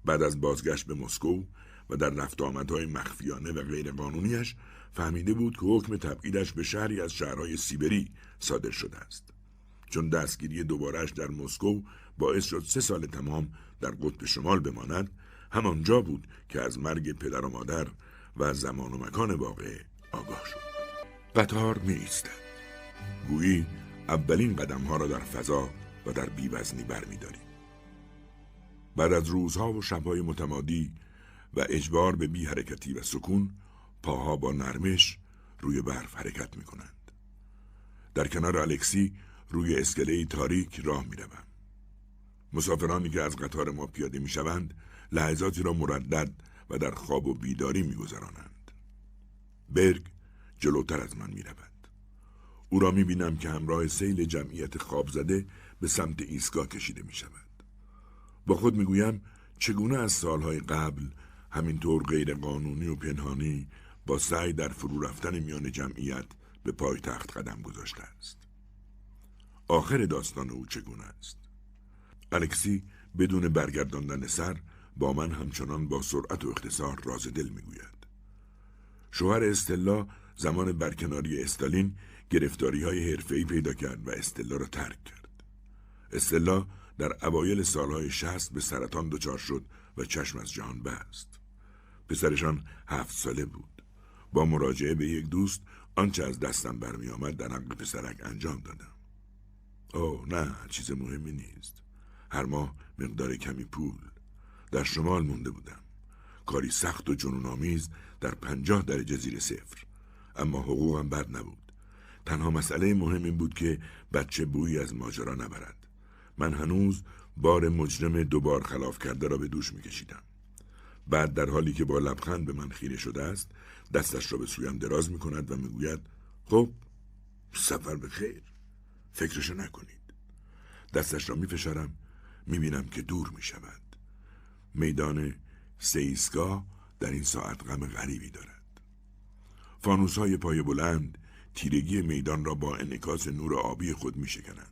بعد از بازگشت به مسکو و در رفت آمدهای مخفیانه و غیرقانونیش فهمیده بود که حکم تبعیدش به شهری از شهرهای سیبری صادر شده است. چون دستگیری دوبارهش در مسکو باعث شد سه سال تمام در قطب شمال بماند همانجا بود که از مرگ پدر و مادر و زمان و مکان واقع آگاه شد. قطار می ایستد گویی اولین قدم ها را در فضا و در بیوزنی بر می بعد از روزها و شبهای متمادی و اجبار به بی حرکتی و سکون پاها با نرمش روی برف حرکت می کنند. در کنار الکسی روی اسکله تاریک راه می روم. مسافرانی که از قطار ما پیاده می شوند لحظاتی را مردد و در خواب و بیداری می گذرانند. برگ جلوتر از من می رود. او را می بینم که همراه سیل جمعیت خواب زده به سمت ایستگاه کشیده می شود. با خود می گویم چگونه از سالهای قبل همینطور غیر قانونی و پنهانی با سعی در فرو رفتن میان جمعیت به پای تخت قدم گذاشته است. آخر داستان او چگونه است؟ الکسی بدون برگرداندن سر با من همچنان با سرعت و اختصار راز دل می‌گوید. شوهر استلا زمان برکناری استالین گرفتاری های حرفه‌ای پیدا کرد و استلا را ترک کرد. استلا در اوایل سالهای شهست به سرطان دچار شد و چشم از جهان بست. پسرشان هفت ساله بود. با مراجعه به یک دوست آنچه از دستم برمی آمد در حق پسرک انجام دادم. اوه نه چیز مهمی نیست. هر ماه مقدار کمی پول. در شمال مونده بودم. کاری سخت و جنون آمیز در پنجاه درجه زیر صفر. اما حقوقم بد نبود. تنها مسئله مهم این بود که بچه بویی از ماجرا نبرد. من هنوز بار مجرم دوبار خلاف کرده را به دوش میکشیدم. بعد در حالی که با لبخند به من خیره شده است دستش را به سویم دراز می کند و می‌گوید خب سفر به خیر فکرشو نکنید. دستش را می فشارم می بینم که دور می شود میدان سیسگاه در این ساعت غم غریبی دارد. فانوس های پای بلند تیرگی میدان را با انکاس نور آبی خود می شکنند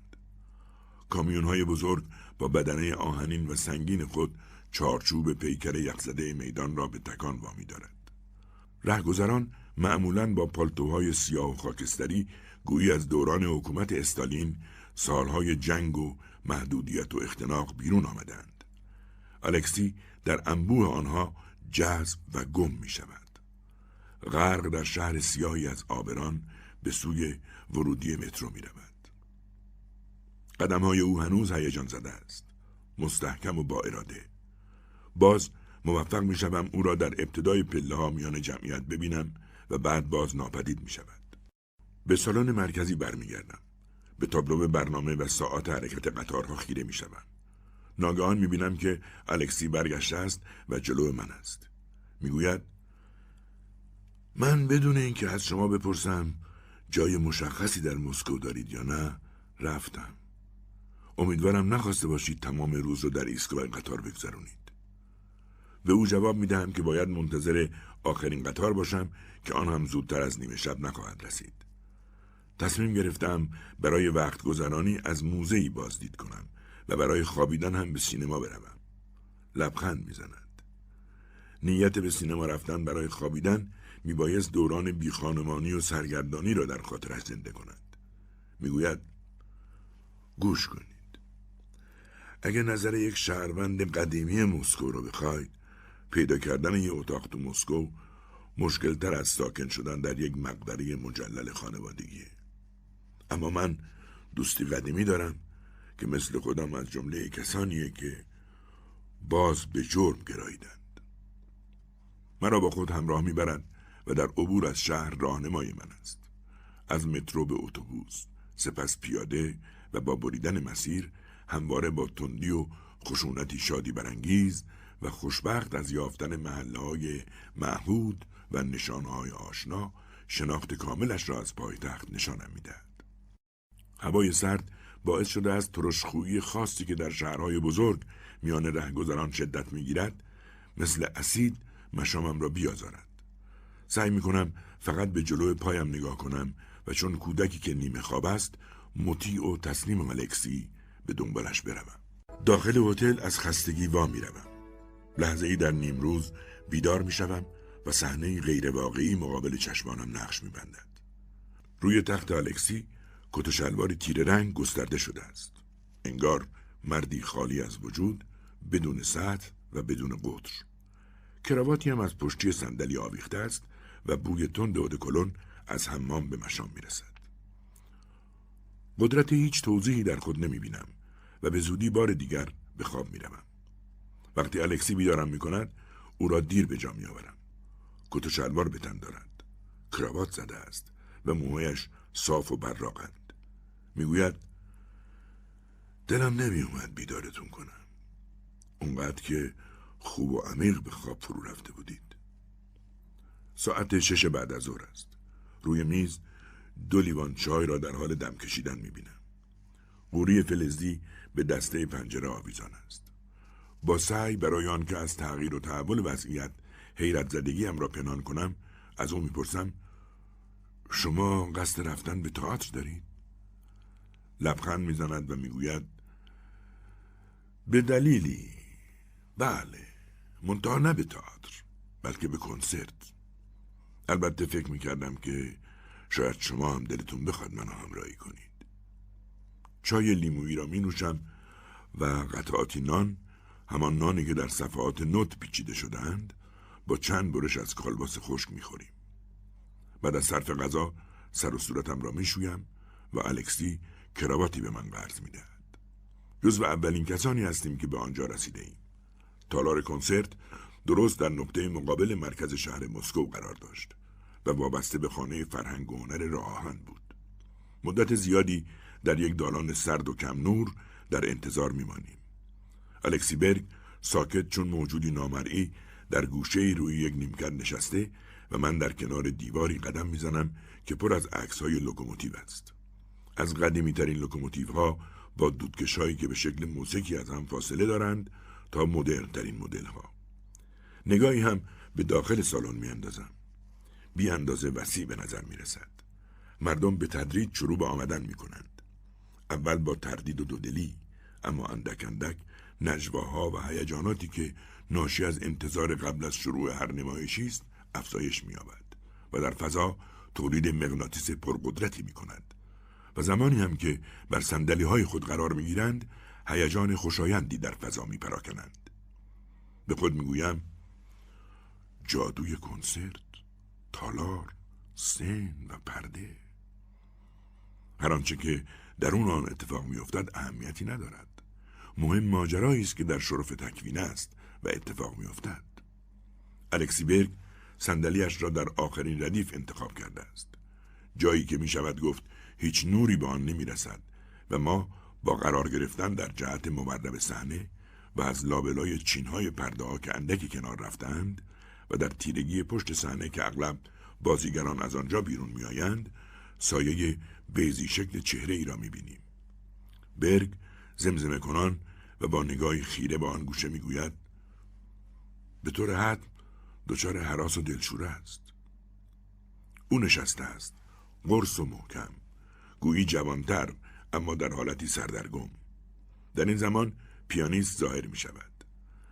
کامیون های بزرگ با بدنه آهنین و سنگین خود چارچوب پیکر یخزده میدان را به تکان وامی دارد. رهگذران معمولا با پالتوهای سیاه و خاکستری گویی از دوران حکومت استالین سالهای جنگ و محدودیت و اختناق بیرون آمدند. الکسی در انبوه آنها جذب و گم می شود. غرق در شهر سیاهی از آبران به سوی ورودی مترو می رود. قدم های او هنوز هیجان زده است. مستحکم و با اراده. باز موفق می شوم او را در ابتدای پله ها میان جمعیت ببینم و بعد باز ناپدید می شود. به سالن مرکزی برمیگردم. به تابلو برنامه و ساعت حرکت قطارها خیره می شوم. ناگهان می بینم که الکسی برگشته است و جلو من است. می‌گوید من بدون اینکه از شما بپرسم جای مشخصی در مسکو دارید یا نه رفتم. امیدوارم نخواسته باشید تمام روز رو در ایستگاه قطار بگذرونید. به او جواب می دهم که باید منتظر آخرین قطار باشم که آن هم زودتر از نیمه شب نخواهد رسید. تصمیم گرفتم برای وقت گذرانی از موزهی بازدید کنم و برای خوابیدن هم به سینما بروم. لبخند می‌زند. نیت به سینما رفتن برای خوابیدن میبایست دوران بیخانمانی و سرگردانی را در خاطرش زنده کند. می‌گوید گوش کنید. اگر نظر یک شهروند قدیمی مسکو رو بخواید پیدا کردن یه اتاق تو مسکو مشکل تر از ساکن شدن در یک مقبره مجلل خانوادگیه. اما من دوستی قدیمی دارم که مثل خودم از جمله کسانیه که باز به جرم گراییدند. مرا با خود همراه می‌برند و در عبور از شهر راهنمای من است. از مترو به اتوبوس، سپس پیاده و با بریدن مسیر همواره با تندی و خشونتی شادی برانگیز و خوشبخت از یافتن محله های و نشانهای آشنا شناخت کاملش را از پایتخت نشانم می‌دهد. هوای سرد باعث شده از ترشخویی خاصی که در شهرهای بزرگ میان رهگذران شدت می‌گیرد مثل اسید مشامم را بیازارد. سعی می‌کنم فقط به جلو پایم نگاه کنم و چون کودکی که نیمه خواب است مطیع و تسلیم ملکسی به دنبالش بروم. داخل هتل از خستگی وا می‌روم. لحظه ای در نیم روز بیدار می‌شوم و صحنه غیر واقعی مقابل چشمانم نقش میبندد. روی تخت الکسی کت و شلواری تیره رنگ گسترده شده است. انگار مردی خالی از وجود بدون سطح و بدون قطر. کراواتی هم از پشتی صندلی آویخته است و بوی تند کلون از حمام به مشام می‌رسد. قدرت هیچ توضیحی در خود نمی بینم و به زودی بار دیگر به خواب می روم. وقتی الکسی بیدارم می کند او را دیر به جا می آورم. کت و شلوار به تن دارد. کراوات زده است و موهایش صاف و براقند. می‌گوید دلم نمی اومد بیدارتون کنم. اونقدر که خوب و عمیق به خواب فرو رفته بودید. ساعت شش بعد از ظهر است. روی میز دو لیوان چای را در حال دم کشیدن می‌بینم. قوری فلزی به دسته پنجره آویزان است. با سعی برای آنکه از تغییر و تحول وضعیت حیرت زدگیم را پنهان کنم از او می‌پرسم شما قصد رفتن به تئاتر دارید؟ لبخند می‌زند و می‌گوید به دلیلی بله منتها نه به تئاتر بلکه به کنسرت. البته فکر می‌کردم که شاید شما هم دلتون بخواد منو همراهی کنید. چای لیمویی را می نوشم و قطعاتی نان همان نانی که در صفحات نوت پیچیده شدهاند با چند برش از کالباس خشک می‌خوریم. بعد از صرف غذا سر و صورتم را می‌شویم و الکسی کراواتی به من قرض می‌دهد. جز و اولین کسانی هستیم که به آنجا رسیده ایم. تالار کنسرت درست در نقطه مقابل مرکز شهر مسکو قرار داشت و وابسته به خانه فرهنگ و هنر راه بود. مدت زیادی در یک دالان سرد و کم نور در انتظار میمانیم الکسی برگ ساکت چون موجودی نامرئی در گوشه روی یک نیمکت نشسته و من در کنار دیواری قدم می‌زنم که پر از عکس های لوکوموتیو است. از قدیمی ترین لوکوموتیو ها با دودکشایی که به شکل موسیقی از هم فاصله دارند تا مدرن ترین مدل ها. نگاهی هم به داخل سالن می اندازم. بی اندازه وسیع به نظر می رسد. مردم به تدریج شروع به آمدن می کنند. اول با تردید و دودلی اما اندک اندک نجواها و هیجاناتی که ناشی از انتظار قبل از شروع هر نمایشی است افزایش می‌یابد و در فضا تولید مغناطیس پرقدرتی می کند و زمانی هم که بر سندلی های خود قرار می گیرند هیجان خوشایندی در فضا می پراکنند. به خود می گویم جادوی کنسرت، تالار، سن و پرده هر آنچه که در اون آن اتفاق میافتد اهمیتی ندارد. مهم ماجرایی است که در شرف تکوین است و اتفاق میافتد. الکسی برگ صندلیاش را در آخرین ردیف انتخاب کرده است. جایی که می شود گفت هیچ نوری به آن نمی رسد و ما با قرار گرفتن در جهت مورد صحنه و از لابلای چینهای پرده ها که اندکی کنار رفتند و در تیرگی پشت صحنه که اغلب بازیگران از آنجا بیرون میآیند سایه بیزی شکل چهره ای را می بینیم. برگ زمزمه کنان و با نگاهی خیره به آن گوشه می گوید به طور حد دچار حراس و دلشوره است. او نشسته است. قرص و محکم. گویی جوانتر اما در حالتی سردرگم. در این زمان پیانیست ظاهر می شود.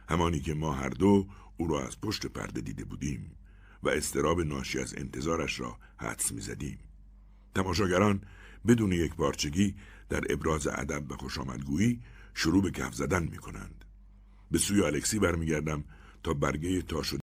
همانی که ما هر دو او را از پشت پرده دیده بودیم و استراب ناشی از انتظارش را حدس می زدیم. تماشاگران بدون یک بارچگی در ابراز ادب و خوشامدگویی شروع به کف زدن می کنند. به سوی الکسی برمیگردم تا برگه تا